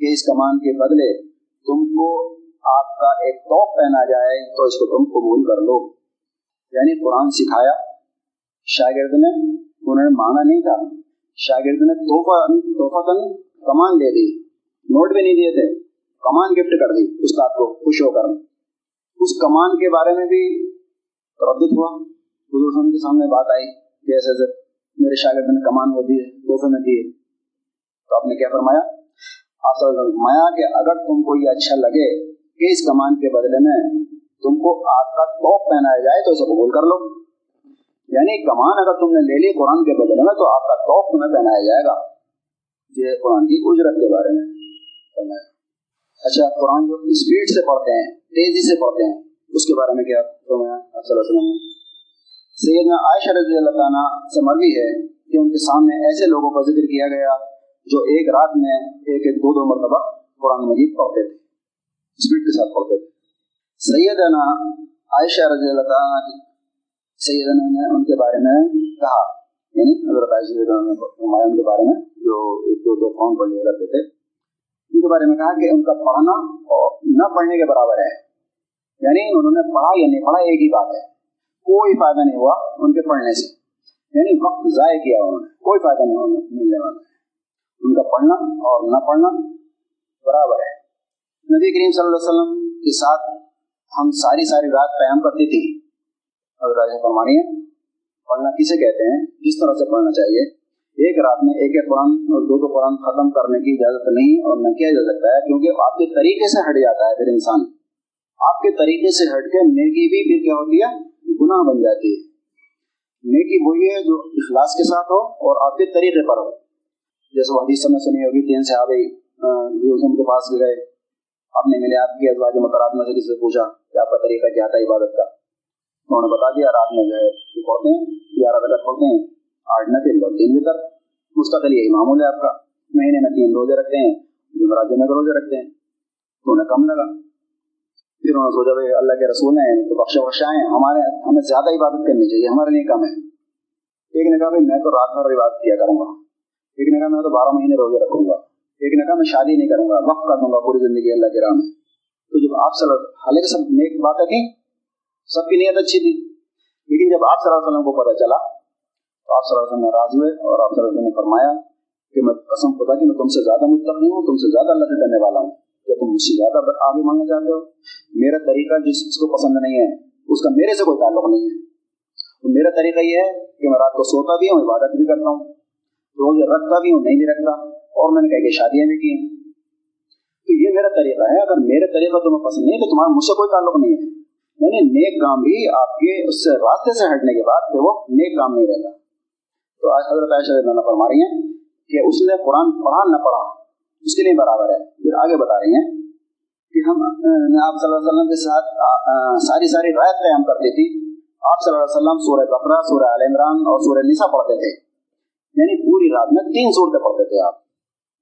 کہ اس کمان کے بدلے تم کو آپ کا ایک توپ پہنا جائے تو اس کو تم قبول کر لو۔ یعنی قرآن سکھایا، شاگرد نے، انہوں نے مانگا نہیں تھا۔ شاگرد نے تحفہ تحفہ تن کمان دے دی نوٹ بھی نہیں دیے تھے۔ کمان گفٹ کر دی استاد کو، خوش ہو کر۔ اس کمان کے بارے میں بھی ردت ہوا۔ حضور صاحب کے سامنے بات آئی کہ ایسے ایسے میرے شاگرد نے کمان وہ دیے تحفے میں دیے تو آپ نے کیا فرمایا؟ آپ فرمایا کہ اگر تم کو یہ اچھا لگے کہ اس کمان کے بدلے میں تم کو آپ کا توپ پہنایا جائے تو اسے قبول کر لو۔ یعنی کمان اگر تم نے لے لی قرآن کے بدلے میں تو آپ کا توپ تمہیں پہنایا جائے گا۔ یہ قرآن کی اجرت کے بارے میں۔ فرمایا اچھا قرآن جو اسپیڈ سے پڑھتے ہیں، تیزی سے پڑھتے ہیں، اس کے بارے میں کیا فرمایا صلی اللہ علیہ وسلم سیدنا عائشہ رضی اللہ تعالیٰ سے مروی ہے کہ ان کے سامنے ایسے لوگوں کا ذکر کیا گیا جو ایک رات میں ایک ایک دو دو مرتبہ قرآن مجید پڑھتے تھے، اسپیڈ کے ساتھ پڑھتے تھے۔ سیدنا عائشہ رضی اللہ تعالیٰ سیدنا نے ان کے بارے میں کہا یعنی حضرت عائشہ رضی اللہ نے فرمایا ان کے بارے میں، جو ایک دو دو فارم پڑھ لیا کرتے تھے۔ ان کے بارے میں کہا کہ ان کا پڑھنا اور نہ پڑھنے کے برابر ہے۔ یعنی انہوں نے پڑھا یا نہیں پڑھا ایک ہی بات ہے۔ کوئی فائدہ نہیں ہوا ان کے پڑھنے سے۔ یعنی وقت ضائع کیا انہوں نے، کوئی فائدہ نہیں ہونے ملنے والا۔ ہے ان کا پڑھنا اور نہ پڑھنا برابر ہے۔ نبی کریم صلی اللہ علیہ وسلم کے ساتھ ہم ساری ساری رات قیام کرتی تھی۔ حضرت فرمانی ہے پڑھنا کسے کہتے ہیں؟ کس طرح سے پڑھنا چاہیے۔ ایک رات میں ایک ایک قرآن اور دو دو قرآن ختم کرنے کی اجازت نہیں اور نہ کیا جا سکتا ہے، کیونکہ آپ کے طریقے سے ہٹ جاتا ہے پھر انسان۔ آپ کے طریقے سے ہٹ کے نیکی بھی پھر کیا ہوتی ہے؟ گناہ بن جاتی ہے۔ نیکی وہی ہے جو اخلاص کے ساتھ ہو اور آپ کے طریقے پر ہو۔ جیسے وہ حدیث میں سنی ہوگی، تین سے آبئی کے پاس گئے۔ آپ نے ملے آپ کی، ازواج مترات میں سے کسی سے پوچھا کہ آپ کا طریقہ کیا تھا عبادت کا؟ انہوں نے بتا دیا، رات میں جو ہے پڑھتے ہیں، گیارہ بجے پڑھتے ہیں، آٹھ نفل اور تین وطر مستقل یہی معمول ہے آپ کا۔ مہینے میں تین روزے رکھتے ہیں جمعرات جمعے کے روزے رکھتے ہیں۔ تو انہیں کم لگا۔ پھر انہوں نے سوچا بھائی، اللہ کے رسول ہیں، تو بخش بخشائیں۔ ہمارے، ہمیں زیادہ عبادت کرنی چاہیے، ہمارے لیے کم ہے۔ ایک نے کہا بھائی، میں تو رات بھر عبادت کیا کروں گا۔ ایک نے کہا میں تو بارہ مہینے روزے رکھوں گا، ایک نے کہا میں شادی نہیں کروں گا، وقف کر دوں گا پوری زندگی اللہ کے راہ میں۔ تو جب آپ صلی اللہ حالانکہ سب نیک باتیں تھیں، سب کی نیت اچھی تھی، لیکن جب آپ صلی اللہ علیہ وسلم کو پتہ چلا، تو آپ صلی اللہ علیہ وسلم ناراض ہوئے اور آپ صلی اللہ علیہ وسلم نے فرمایا کہ میں قسم خدا کہ میں تم سے زیادہ متقی ہوں، تم سے زیادہ اللہ سے ڈرنے والا ہوں۔ کیا تم مجھ سے زیادہ آگے مانگنا چاہتے ہو؟ میرا طریقہ جس کو پسند نہیں ہے، اس کا میرے سے کوئی تعلق نہیں ہے۔ تو میرا طریقہ یہ ہے کہ میں رات کو سوتا بھی ہوں، عبادت بھی کرتا ہوں۔ روزے رکھتا بھی ہوں، نہیں بھی رکھتا، اور میں نے کہا کہ شادیاں بھی کی ہیں۔ تو یہ میرا طریقہ ہے، اگر میرے طریقہ تمہیں پسند نہیں تو تمہارا مجھ سے کوئی تعلق نہیں ہے۔ یعنی نیک کام بھی آپ کے اس سے راستے سے ہٹنے کے بعد پھر وہ نیک کام نہیں رہتا۔ تو آج حضرت عائشہ فرما رہی ہیں کہ اس نے قرآن پڑھا، نہ پڑھا، اس کے لیے برابر ہے۔ پھر آگے بتا رہی ہیں کہ ہم آپ صلی اللہ علیہ وسلم کے ساتھ ساری ساری رایت قیام کرتی تھی۔ آپ صلی اللہ علیہ وسلم سورہ بقرہ، سورہ عال عمران اور سورہ نسا پڑھتے تھے۔ یعنی پوری رات، میں تین صورتیں پڑھتے تھے آپ۔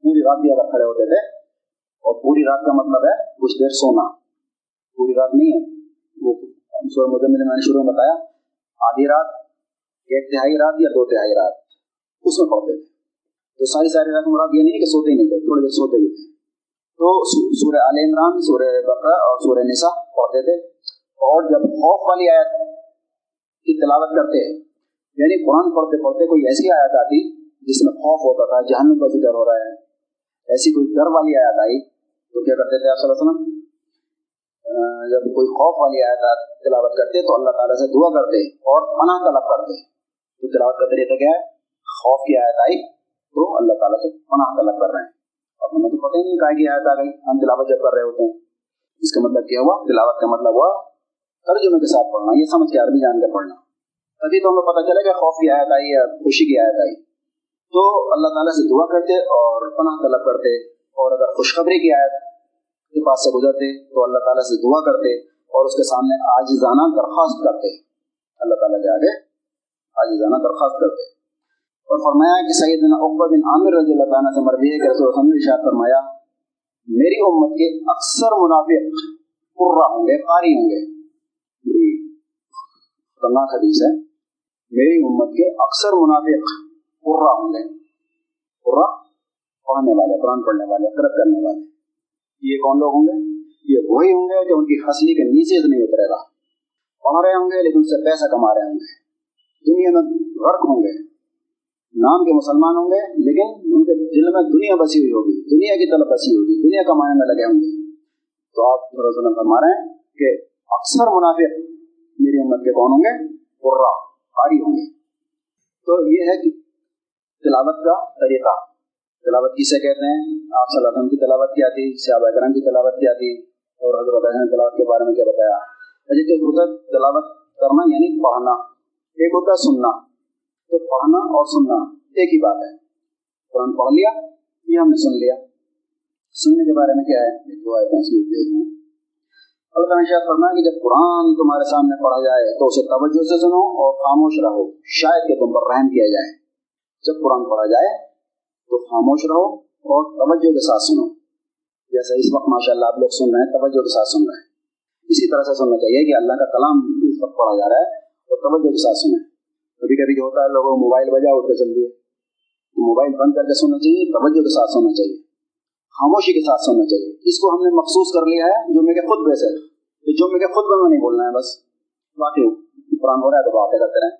پوری رات بھی اگر کھڑے ہوتے تھے، اور پوری رات کا مطلب ہے کچھ دیر سونا۔ پوری رات نہیں ہے، وہ سورہ مزمل میں نے شروع میں بتایا، آدھی رات، ایک تہائی رات یا دو تہائی رات، اس میں پڑھتے تھے۔ تو ساری ساری رات مراد یہ نہیں کہ سوتے نہیں تھے، تھوڑی دیر سوتے بھی تھے۔ تو سورہ عال عمران، سورہ بقرہ اور سورہ نسا پڑھتے تھے۔ اور جب خوف والی آیت کی تلاوت کرتے یعنی قرآن پڑھتے پڑھتے کوئی ایسی آیت آتی جس میں خوف ہوتا تھا، جہنم کا ذکر ہو رہا ہے، ایسی کوئی ڈر والی آیت آئی تو کیا کرتے تھے آپ صلی اللہ علیہ وسلم؟ جب کوئی خوف والی آیت تلاوت کرتے تو اللہ تعالیٰ سے دعا کرتے اور پناہ طلب کرتے۔ تو تلاوت کا طریقہ کیا ہے؟ خوف کی آیت آئی تو اللہ تعالیٰ سے پناہ طلب کر رہے ہیں۔ اب ہمیں تو پتہ ہی نہیں کہا کہ آیت آ گئی، ہم تلاوت جب کر رہے ہوتے ہیں۔ اس کا مطلب کیا ہوا؟ تلاوت کا مطلب ہوا ترجمے کے ساتھ پڑھنا، یہ سمجھ کے عربی جان کے پڑھنا۔ تبھی تو ہمیں پتہ چلے کہ خوف کی آیت آئی یا خوشی کی آیت آئی۔ تو اللہ تعالیٰ سے دعا کرتے اور پناہ طلب کرتے اور اگر خوشخبری کی آیت کے پاس سے گزرتے تو اللہ تعالیٰ سے دعا کرتے اور اس کے سامنے آجزانہ درخواست کرتے۔ اللہ تعالیٰ کے آگے آجزانہ درخواست کرتے۔ اور فرمایا کہ سیدنا عقبہ بن عامر رضی اللہ تعالیٰ سے مربی ہے کہ رسول اللہ نے ارشاد فرمایا، میری امت کے اکثر منافق قرہ ہوں گے، قاری ہوں گے۔ بڑی خطرناک حدیث ہے۔ میری امت کے اکثر منافق قرہ ہوں گے۔ قرہ پڑھنے والے، قرآن پڑھنے والے قرت کرنے والے۔ یہ کون لوگ ہوں گے؟ یہ وہی ہوں گے جو ان کی ہنسلی کے نیچے سے نہیں اترے گا۔ پڑھ رہے ہوں گے لیکن اس سے پیسہ کما رہے ہوں گے۔ دنیا میں غرق ہوں گے۔ نام کے مسلمان ہوں گے، لیکن ان کے دل میں دنیا بسی ہوئی ہوگی۔ دنیا کی طرف بسی ہوگی۔ دنیا کمانے میں لگے ہوں گے۔ تو آپ رسول فرما رہے ہیں کہ اکثر منافع میری امت کے کون ہوں گے؟ قرا قاری ہوں گے۔ تو یہ ہے کہ تلاوت کا طریقہ۔ تلاوت کسے کہتے ہیں؟ آپ صلی اللہ علیہ وسلم کی تلاوت کیا تھی؟ صحابہ کرم کی تلاوت کیا تھی؟ اور حضرت نے تلاوت کے بارے میں کیا بتایا؟ اچھا تو ہوتا تلاوت کرنا یعنی پڑھنا، ایک ہوتا ہے سننا۔ تو پڑھنا اور سننا ایک ہی بات ہے۔ قرآن پڑھ لیا یہ ہم نے سن لیا؟ سننے کے بارے میں کیا ہے؟ ایک دو آیتیں اس میں دیکھ لیں۔ اللہ تعالیٰ شاید فرمایا کہ جب قرآن تمہارے سامنے پڑھا جائے تو اسے توجہ سے سنو اور خاموش رہو، شاید کہ تم پر رحم کیا جائے۔ جب قرآن پڑھا جائے تو خاموش رہو اور توجہ کے ساتھ سنو۔ جیسے اس وقت ماشاء اللہ آپ لوگ سن رہے ہیں، توجہ کے ساتھ سن رہے ہیں۔ اسی طرح سے سننا چاہیے کہ اللہ کا کلام اس وقت پڑھا جا رہا ہے اور توجہ کے ساتھ سنیں۔ کبھی کبھی جو ہوتا ہے، لوگوں کو موبائل بجا اٹھ کے چل دیے۔ تو موبائل بند کر کے سننا چاہیے، توجہ کے ساتھ سننا چاہیے۔ خاموشی کے ساتھ سننا چاہیے اس کو ہم نے مخصوص کر لیا ہے، جو میں کہ خود ویسے جو میں خود میں نہیں بولنا ہے، بس باقی قرآن ہو رہا ہے تو باتیں کرتے رہیں۔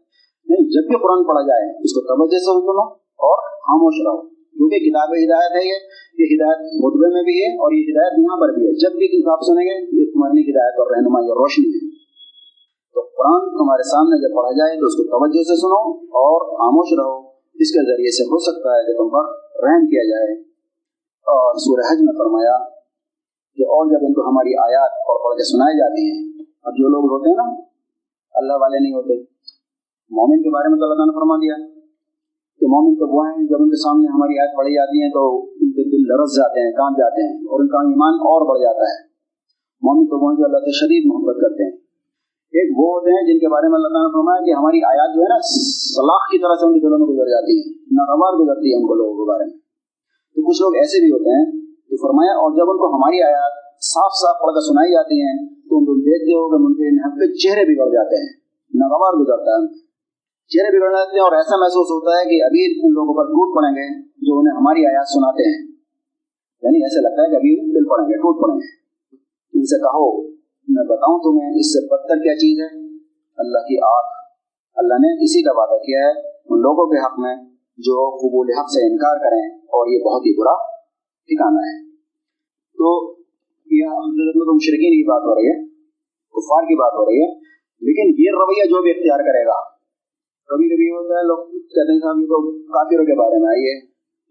نہیں، جب بھی قرآن پڑھا جائے، اس کو توجہ سے سنو اور خاموش رہو۔ کیونکہ کتاب ہدایت ہے یہ یہ ہدایت خطبے میں بھی ہے اور یہ ہدایت یہاں پر بھی ہے۔ جب بھی کتاب سنیں گے، یہ تمہاری ہدایت اور رہنمائی اور روشنی ہے۔ تو قرآن تمہارے سامنے جب پڑھا جائے تو اس کو توجہ سے سنو اور خاموش رہو۔ اس کے ذریعے سے ہو سکتا ہے کہ تم پر رحم کیا جائے۔ اور سورہ حج میں فرمایا کہ اور جب ان کو ہماری آیات پڑھ پڑھ کے سنائی جاتی ہیں، اب جو لوگ ہوتے ہیں نا، اللہ والے نہیں ہوتے۔ مومن کے بارے میں تو اللہ تعالیٰ نے فرما دیا کہ مومن تو وہ ہیں، جب ان کے سامنے ہماری آیت پڑھی جاتی ہیں تو ان کے دل لرس جاتے ہیں کام جاتے ہیں اور ان کا ایمان اور بڑھ جاتا ہے۔ مومن تو وہ ہیں جو اللہ سے شدید محبت کرتے ہیں۔ ایک وہ ہوتے ہیں جن کے بارے میں اللہ تعالیٰ نے فرمایا کہ ہماری آیات جو ہے نا سلاخ کی طرح سے ان کے دلوں میں گزر جاتی ہیں، ناگوار گزرتی ہے ان کو لوگوں کے بارے میں۔ تو کچھ لوگ ایسے بھی ہوتے ہیں تو فرمایا، اور جب ان کو ہماری آیات صاف صاف پڑھ کر سنائی جاتی ہیں، تو ان کو دیکھتے ہو کہ ان کے چہرے بھی بڑھ جاتے ہیں، ناگوار گزرتا ہے۔ چہرے بگڑ جاتے ہیں اور ایسا محسوس ہوتا ہے کہ ابھی ان لوگوں پر ٹوٹ پڑیں گے جو انہیں ہماری آیات سناتے ہیں۔ یعنی ایسا لگتا ہے کہ ابھی دل پڑیں گے، ٹوٹ پڑیں گے۔ ان سے کہو، میں بتاؤں تمہیں، اس سے بدتر کیا چیز ہے؟ اللہ کی آگ۔ اللہ نے اسی کا وعدہ کیا ہے، ان لوگوں کے حق میں جو قبول حق سے انکار کریں اور یہ بہت ہی برا ٹھکانا ہے۔ تو یہ مشرقین کی بات ہو رہی ہے، کفار کی بات ہو رہی ہے، لیکن یہ رویہ جو بھی اختیار کرے گا کبھی کبھی ہوتا ہے، لوگ کہتے ہیں صاحب، یہ تو کافروں کے بارے میں آئیے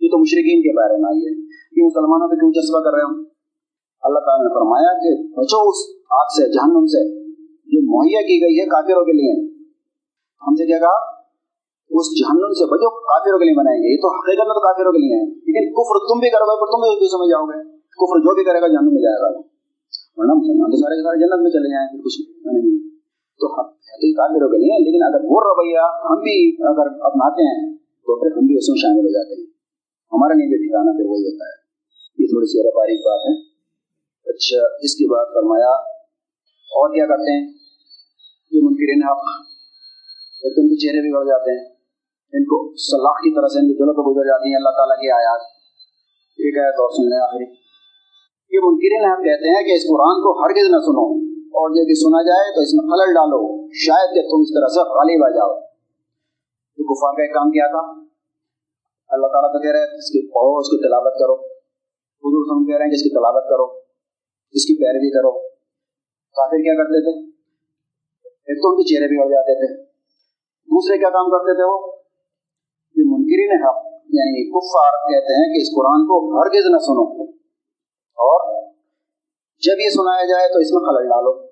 یہ تو مشرقین کے بارے میں آئیے یہ مسلمانوں پہ کیوں چسپا کر رہے ہوں اللہ تعالیٰ نے فرمایا کہ بچو اس آگ سے، جہنم سے، جو مہیا کی گئی ہے کافروں کے لیے۔ ہم سے کیا کہا؟ اس جہنم سے بچو، کافروں کے لیے بنائیں گے۔ یہ تو حقیقت میں تو کافروں کے لیے ہے لیکن کفر تم بھی کرو گے پر تم بھی سمجھ جاؤ گے۔ کفر جو بھی کرے گا جہنم میں جائے گا۔ ورنہ مسلمان تو سارے کے سارے جنت میں چلے جائیں پھر کچھ نہیں۔ تو تو یہ کافروں کے لیے لیکن اگر وہ رویہ ہم بھی اگر اپناتے ہیں تو پھر ہم بھی اس میں شامل ہو جاتے ہیں۔ ہمارا نہیں بھی ٹھکانا، پھر وہی ہوتا ہے۔ یہ تھوڑی سی باریک بات ہے۔ اچھا اس کی بات فرمایا، اور کیا کرتے ہیں؟ یہ منکرین حق۔ ایک تو ان کے چہرے بھی بڑھ جاتے ہیں۔ ان کو صلاح کی طرح سے ان کے دلوں پہ گزر جاتی ہیں۔ اللہ تعالیٰ کی آیات۔ ایک آیت اور سن لیں آخری۔ یہ منکرین حق کہتے ہیں کہ اس قرآن کو ہرگز نہ سنو۔ اور جو کہ سنا جائے تو اس میں خلل ڈالو۔ شاید کہ تم اس طرح سے غالب آ جاؤ۔ تو کفار کا ایک کام کیا تھا؟ اللہ تعالیٰ تو کہہ رہے ہیں، اس کی پڑھو، اس کی تلاوت کرو۔ حضور ہم کہہ رہے ہیں کہ اس کی تلاوت کرو، اس کی پیروی کرو۔ کافر کیا کرتے تھے؟ ایک تو ان کے چہرے بھی اڑ جاتے تھے۔ دوسرے کیا کام کرتے تھے وہ؟ منکرین حق یعنی کفار کہتے ہیں کہ اس قرآن کو ہرگز نہ سنو۔ اور جب یہ سنایا جائے تو اس میں خلل ڈالو۔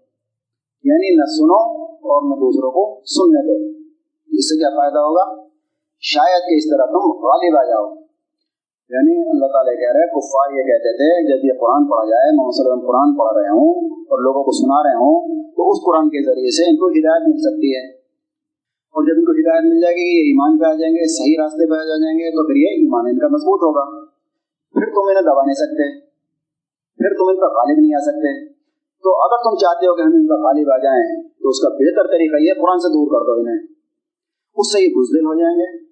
یعنی نہ سنو اور نہ دوسروں کو سننے دو۔ اس سے کیا فائدہ ہوگا؟ شاید کہ اس طرح تم غالب آ جاؤ۔ یعنی اللہ تعالیٰ کہہ رہے ہیں، کفار یہ کہتے تھے، جب یہ قرآن پڑھا جائے محمد صلی اللہ علیہ وسلم قرآن پڑھ رہے ہوں اور لوگوں کو سنا رہے ہوں، تو اس قرآن کے ذریعے سے ان کو ہدایت مل سکتی ہے۔ اور جب ان کو ہدایت مل جائے گی، یہ ایمان پہ آ جائیں گے، صحیح راستے پہ آ جائیں گے، تو پھر یہ ایمان ان کا مضبوط ہوگا۔ پھر تم انہیں دبا نہیں سکتے۔ پھر تم ان پر غالب نہیں آ سکتے۔ تو اگر تم چاہتے ہو کہ ہم ان پر غالب آ جائیں، تو اس کا بہتر طریقہ یہ قرآن سے دور کر دو انہیں۔ اس سے یہ بزدل ہو جائیں گے۔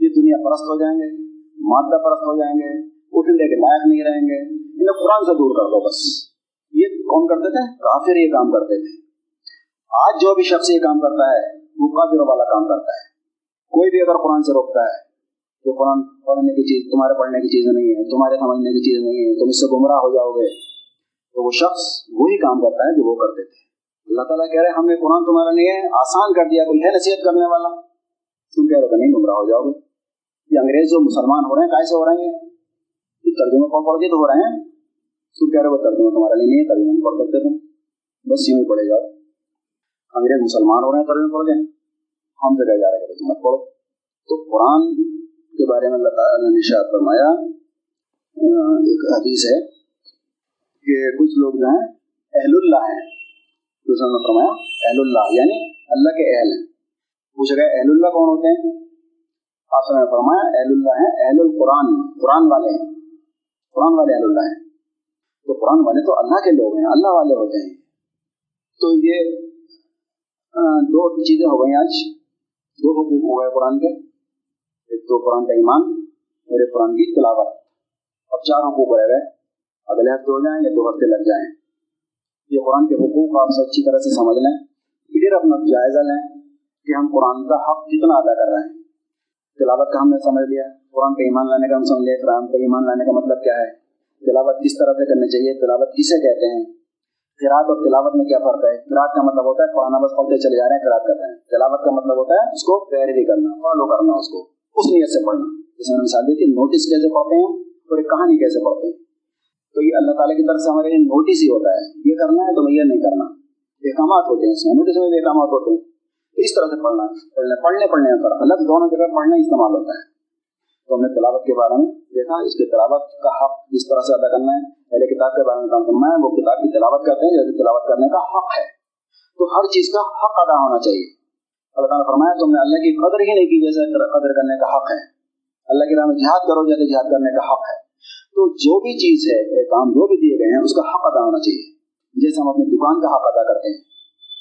یہ دنیا پرست ہو جائیں گے، مادہ پرست ہو جائیں گے، اٹھنے کے لائق نہیں رہیں گے۔ انہیں قرآن سے دور کر دو بس۔ یہ کون کرتے تھے؟ کافر یہ کام کرتے تھے۔ آج جو بھی شخص یہ کام کرتا ہے وہ کافروں والا کام کرتا ہے۔ کوئی بھی اگر قرآن سے روکتا ہے کہ قرآن پڑھنے کی چیز، تمہارے پڑھنے کی چیز نہیں ہے، تمہارے سمجھنے کی چیز نہیں ہے، تم اس سے گمراہ ہو جاؤ گے، تو وہ شخص وہی کام کرتا ہے جو وہ کرتے تھے اللہ تعالیٰ کہہ رہے ہم نے قرآن تمہارا نہیں ہے آسان کر دیا، کوئی ہے نصیحت کرنے والا؟ تم کہہ رہے ہو کہ نہیں، گمراہ ہو جاؤ گے۔ یہ انگریز جو مسلمان ہو رہے ہیں کیسے ہو رہے ہیں۔ یہ ترجمہ پڑھ پڑھ کے تو ہو رہے ہیں۔ تم کہہ رہے ہو ترجمہ تمہارا لیے نہیں ہے، ترجمہ نہیں پڑھ سکتے تم۔ بس یوں ہی پڑھے جاؤ۔ انگریز مسلمان ہو رہے ہیں ترجمہ پڑھ گئے ہم سے کہا جا رہا ہے کہ تم مت پڑھو۔ تو قرآن کے بارے میں اللہ تعالیٰ نے شاید فرمایا ایک حدیث ہے کہ کچھ لوگ جو ہیں اہل اللہ ہیں دوسرا نے فرمایا اہل اللہ یعنی اللہ کے اہل ہیں۔ پوچھا گیا اہل اللہ کون ہوتے ہیں؟ آپ نے فرمایا اہل اللہ ہیں اہل القرآن قرآن والے ہیں۔ قرآن والے اہل اللہ ہیں۔ تو قرآن والے تو اللہ کے لوگ ہیں، اللہ والے ہوتے ہیں۔ تو یہ دو چیزیں ہو گئی آج۔ دو حقوق ہو گئے قرآن کے۔ ایک تو قرآن کا ایمان، اور ایک قرآن کی تلاوت۔ اب چار حقوق رہ گئے۔ اگلے ہفتے ہو جائیں یا دو ہفتے لگ جائیں۔ یہ قرآن کے حقوق آپ سے اچھی طرح سے سمجھ لیں پھر اپنا جائزہ لیں کہ ہم قرآن کا حق کتنا ادا کر رہے ہیں۔ تلاوت کا ہم نے سمجھ لیا، قرآن کا ایمان لانے کا ہم سمجھ لیا قرآن کا ایمان لانے کا مطلب کیا ہے؟ تلاوت کس طرح سے کرنی چاہیے؟ تلاوت کسے کہتے ہیں؟ قرآت اور تلاوت میں کیا فرق ہے؟ قرآت کا مطلب ہوتا ہے پڑھانا بس پڑھتے چلے جا رہے ہیں قرآت کر رہے ہیں۔ تلاوت کا مطلب ہوتا ہے اس کو پیروی کرنا، فالو کرنا اس کو، اس نیت سے پڑھنا۔ جیسے میں مثال دی تھی نوٹس کیسے پڑھتے ہیں اور ایک کہانی کیسے پڑھتے ہیں؟ تو یہ اللہ تعالیٰ کی طرف سے ہمارے لیے نوٹس ہی ہوتا ہے، یہ کرنا ہے تو میں یہ نہیں کرنا۔ احکامات ہوتے ہیں اس میں، نوٹس میں بھی احکامات ہوتے ہیں۔ تو اس طرح سے پڑھنا ہے۔ پڑھنے پڑھنے میں فرق الگ دونوں جگہ پڑھنا استعمال ہوتا ہے۔ تو ہم نے تلاوت کے بارے میں دیکھا، اس کی تلاوت کا حق جس طرح سے ادا کرنا ہے پہلے کتاب کے بارے میں کام کرنا ہے وہ کتاب کی تلاوت کرتے ہیں، جیسے تلاوت کرنے کا حق ہے۔ تو ہر چیز کا حق ادا ہونا چاہیے۔ اللہ تعالیٰ نے فرمایا، تم نے اللہ کی قدر ہی نہیں کی جیسے قدر کرنے کا حق ہے۔ اللہ کی راہ میں جہاد کرو جیسے جہاد کرنے کا حق ہے۔ تو جو بھی چیز ہے کام جو بھی دیے گئے ہیں، اس کا حق ادا ہونا چاہیے۔ جیسے ہم اپنی دکان کا حق ادا کرتے ہیں۔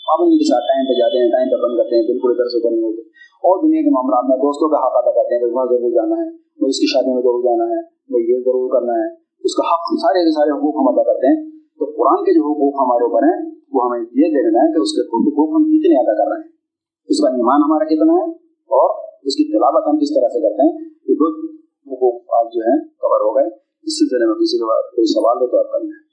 پابندی کے ساتھ ٹائم پہ جاتے ہیں، ٹائم پہ بند کرتے ہیں، بالکل ادھر سے ادھر نہیں ہوتے۔ اور دنیا کے معاملات میں دوستوں کا حق ادا کرتے ہیں، بھائی وہاں ضرور جانا ہے وہ اس کی شادی میں ضرور جانا ہے، بھائی یہ ضرور کرنا ہے، اس کا حق سارے کے سارے حقوق ہم ادا کرتے ہیں۔ تو قرآن کے جو حقوق ہمارے اوپر ہیں، وہ ہمیں یہ دیکھنا ہے کہ اس کے حقوق ہم کتنے ادا کر رہے ہیں۔ اس کا ایمان ہمارا کتنا ہے اور اس کی تلاوت ہم کس طرح سے کرتے ہیں، یہ دو حقوق آج جو ہیں کور ہو گئے۔ اس سلسلے میں کسی کے بعد کوئی سوال ہو تو آپ کرنا ہے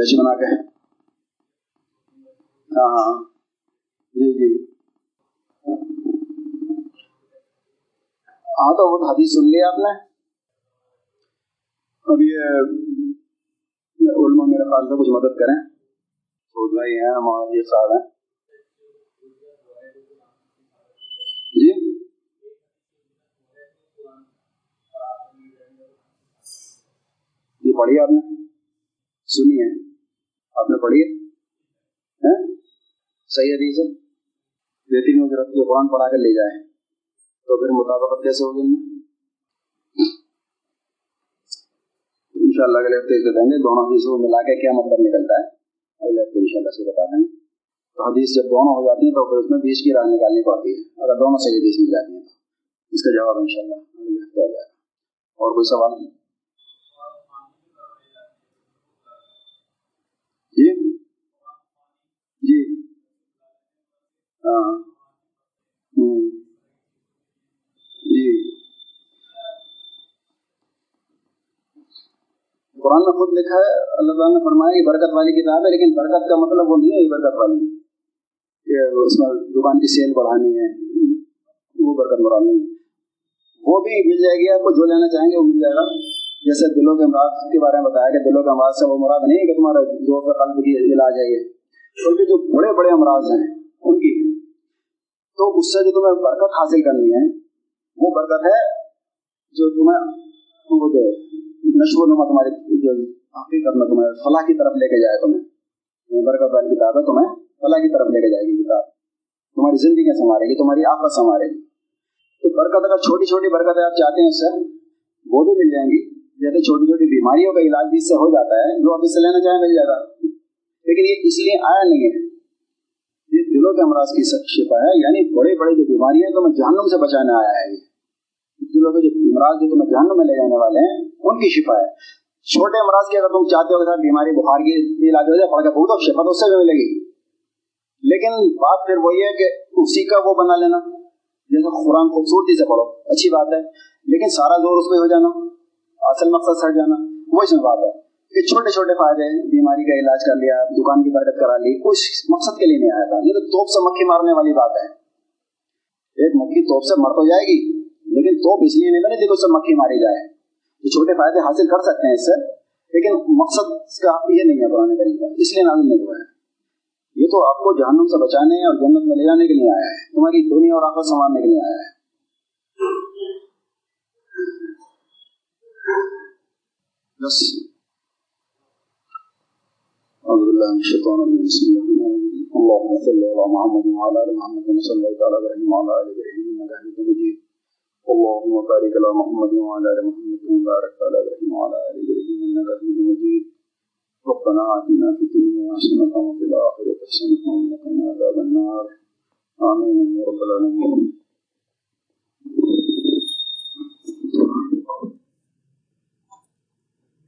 ویج بنا کے۔ ہاں،, ہاں ہاں جی جی۔ ہاں تو وہ حدیث سن لیا آپ نے۔ اب یہ علما میرے خیال سے کچھ مدد کریں۔ سعود بھائی ہیں ہمارا صاحب ہیں۔ جی۔ یہ پڑھی آپ نے؟ سنی ہے۔ آپ نے پڑھی ہے۔ صحیح حدیث ہے۔ بہترین حضرت جو قرآن پڑھا کر لے جائے۔ تو پھر مطابقت کیسے ہوگی ان شاء اللہ اگلے ہفتے سے دیں گے۔ دونوں حدیثوں کو ملا کے کیا مطلب نکلتا ہے۔ اگلے ہفتے ان شاء اللہ سے بتا دیں گے۔ تو حدیث جب دونوں ہو جاتی ہیں تو پھر اس میں بیچ کی راہ نکالنی پڑتی ہے۔ اگر دونوں صحیح حدیث مل جاتی ہیں تو۔ اس کا جواب ان شاء اللہ اگلے ہفتے آ جائے گا۔ اور کوئی سوال؟ نہیں جی۔ ہاں۔ جی۔ قرآن میں خود لکھا ہے، اللہ تعالیٰ نے فرمایا کہ برکت والی کتاب ہے، لیکن برکت کا مطلب وہ نہیں ہے، یہ برکت والی کہ اس میں دکان کی سیل بڑھانی ہے، وہ برکت بڑھانی ہے۔ وہ بھی مل جائے گی، آپ کو جو لینا چاہیں گے وہ مل جائے گا۔ جیسے دلوں کے امراض کے بارے میں بتایا کہ دلوں کے امراض سے وہ مراد نہیں ہے کہ تمہارا جو قلب کی علاج ہے یہ۔ بلکہ جو بڑے بڑے امراض ہیں، ان کی تو اس سے جو تمہیں برکت حاصل کرنی ہے، وہ برکت ہے جو تمہیں وہ دے نشو و نما تمہاری جو حقیقت میں تمہیں فلاح کی طرف لے کے جائے تمہیں۔ یہ برکت والی کتاب ہے، تمہیں فلاح کی طرف لے کے جائے گی کتاب۔ تمہاری زندگی سنوارے گی، تمہاری آپس سنوارے گی۔ تو برکت اگر چھوٹی چھوٹی برکتیں آپ چاہتے ہیں اس سے، وہ بھی مل جائیں گی۔ جیسے چھوٹی چھوٹی بیماریوں کا علاج بھی اس سے ہو جاتا ہے، جو آپ اس سے لینا چاہیں مل جائے گا۔ لیکن یہ اس لیے آیا نہیں ہے۔ یہ دلوں کے امراض کی شفا ہے یعنی بڑے بڑے جو بیماری ہیں تو میں جہنم سے بچانے آیا ہے۔ دلوں کے جو امراض جو تمہیں جہنم میں لے جانے والے ہیں، ان کی شفا ہے۔ چھوٹے امراض کی اگر تم چاہتے ہو کہ بیماری بخار کی علاج ہو جائے، پڑھ کے بہت شفا تو اس سے بھی ملے گی۔ لیکن بات پھر وہی ہے کہ اسی کا وہ بنا لینا۔ جیسے قرآن خوبصورتی سے پڑھو، اچھی بات ہے، لیکن سارا زور اس پہ ہو جانا، اصل مقصد سٹ جانا، وہ اس میں بات ہے۔ کہ چھوٹے چھوٹے فائدے بیماری کا علاج کر لیا، دکان کی برکت کرا لی، کچھ مقصد کے لیے نہیں آیا تھا۔ یہ تو توپ سے مکھی مارنے والی بات ہے۔ ایک مکھی توپ سے مر تو جائے گی، لیکن توپ اس لیے نہیں بنے تھی اس سے مکھی ماری جائے۔ تو چھوٹے فائدے حاصل کر سکتے ہیں اس سے، لیکن مقصد کا یہ نہیں ہے پرانے قریب کا، اس لیے نازل نہیں ہوا ہے۔ یہ تو آپ کو جہنم سے بچانے اور جنت میں لے جانے کے لیے آیا ہے۔ تمہاری دنیا اور آفت سنبھالنے کے لیے آیا ہے۔ بس۔ أعوذ بالله من الشيطان الرجيم. بسم الله الرحمن الرحيم. اللهم صل على محمد وعلى آل محمد كما صليت على إبراهيم وعلى آل إبراهيم إنك حميد مجيد. اللهم بارك على محمد وعلى آل محمد كما باركت على إبراهيم وعلى آل إبراهيم إنك حميد مجيد. ربنا آتنا في الدنيا حسنة وفي الآخرة حسنة وقنا عذاب النار. آمين يا رب العالمين.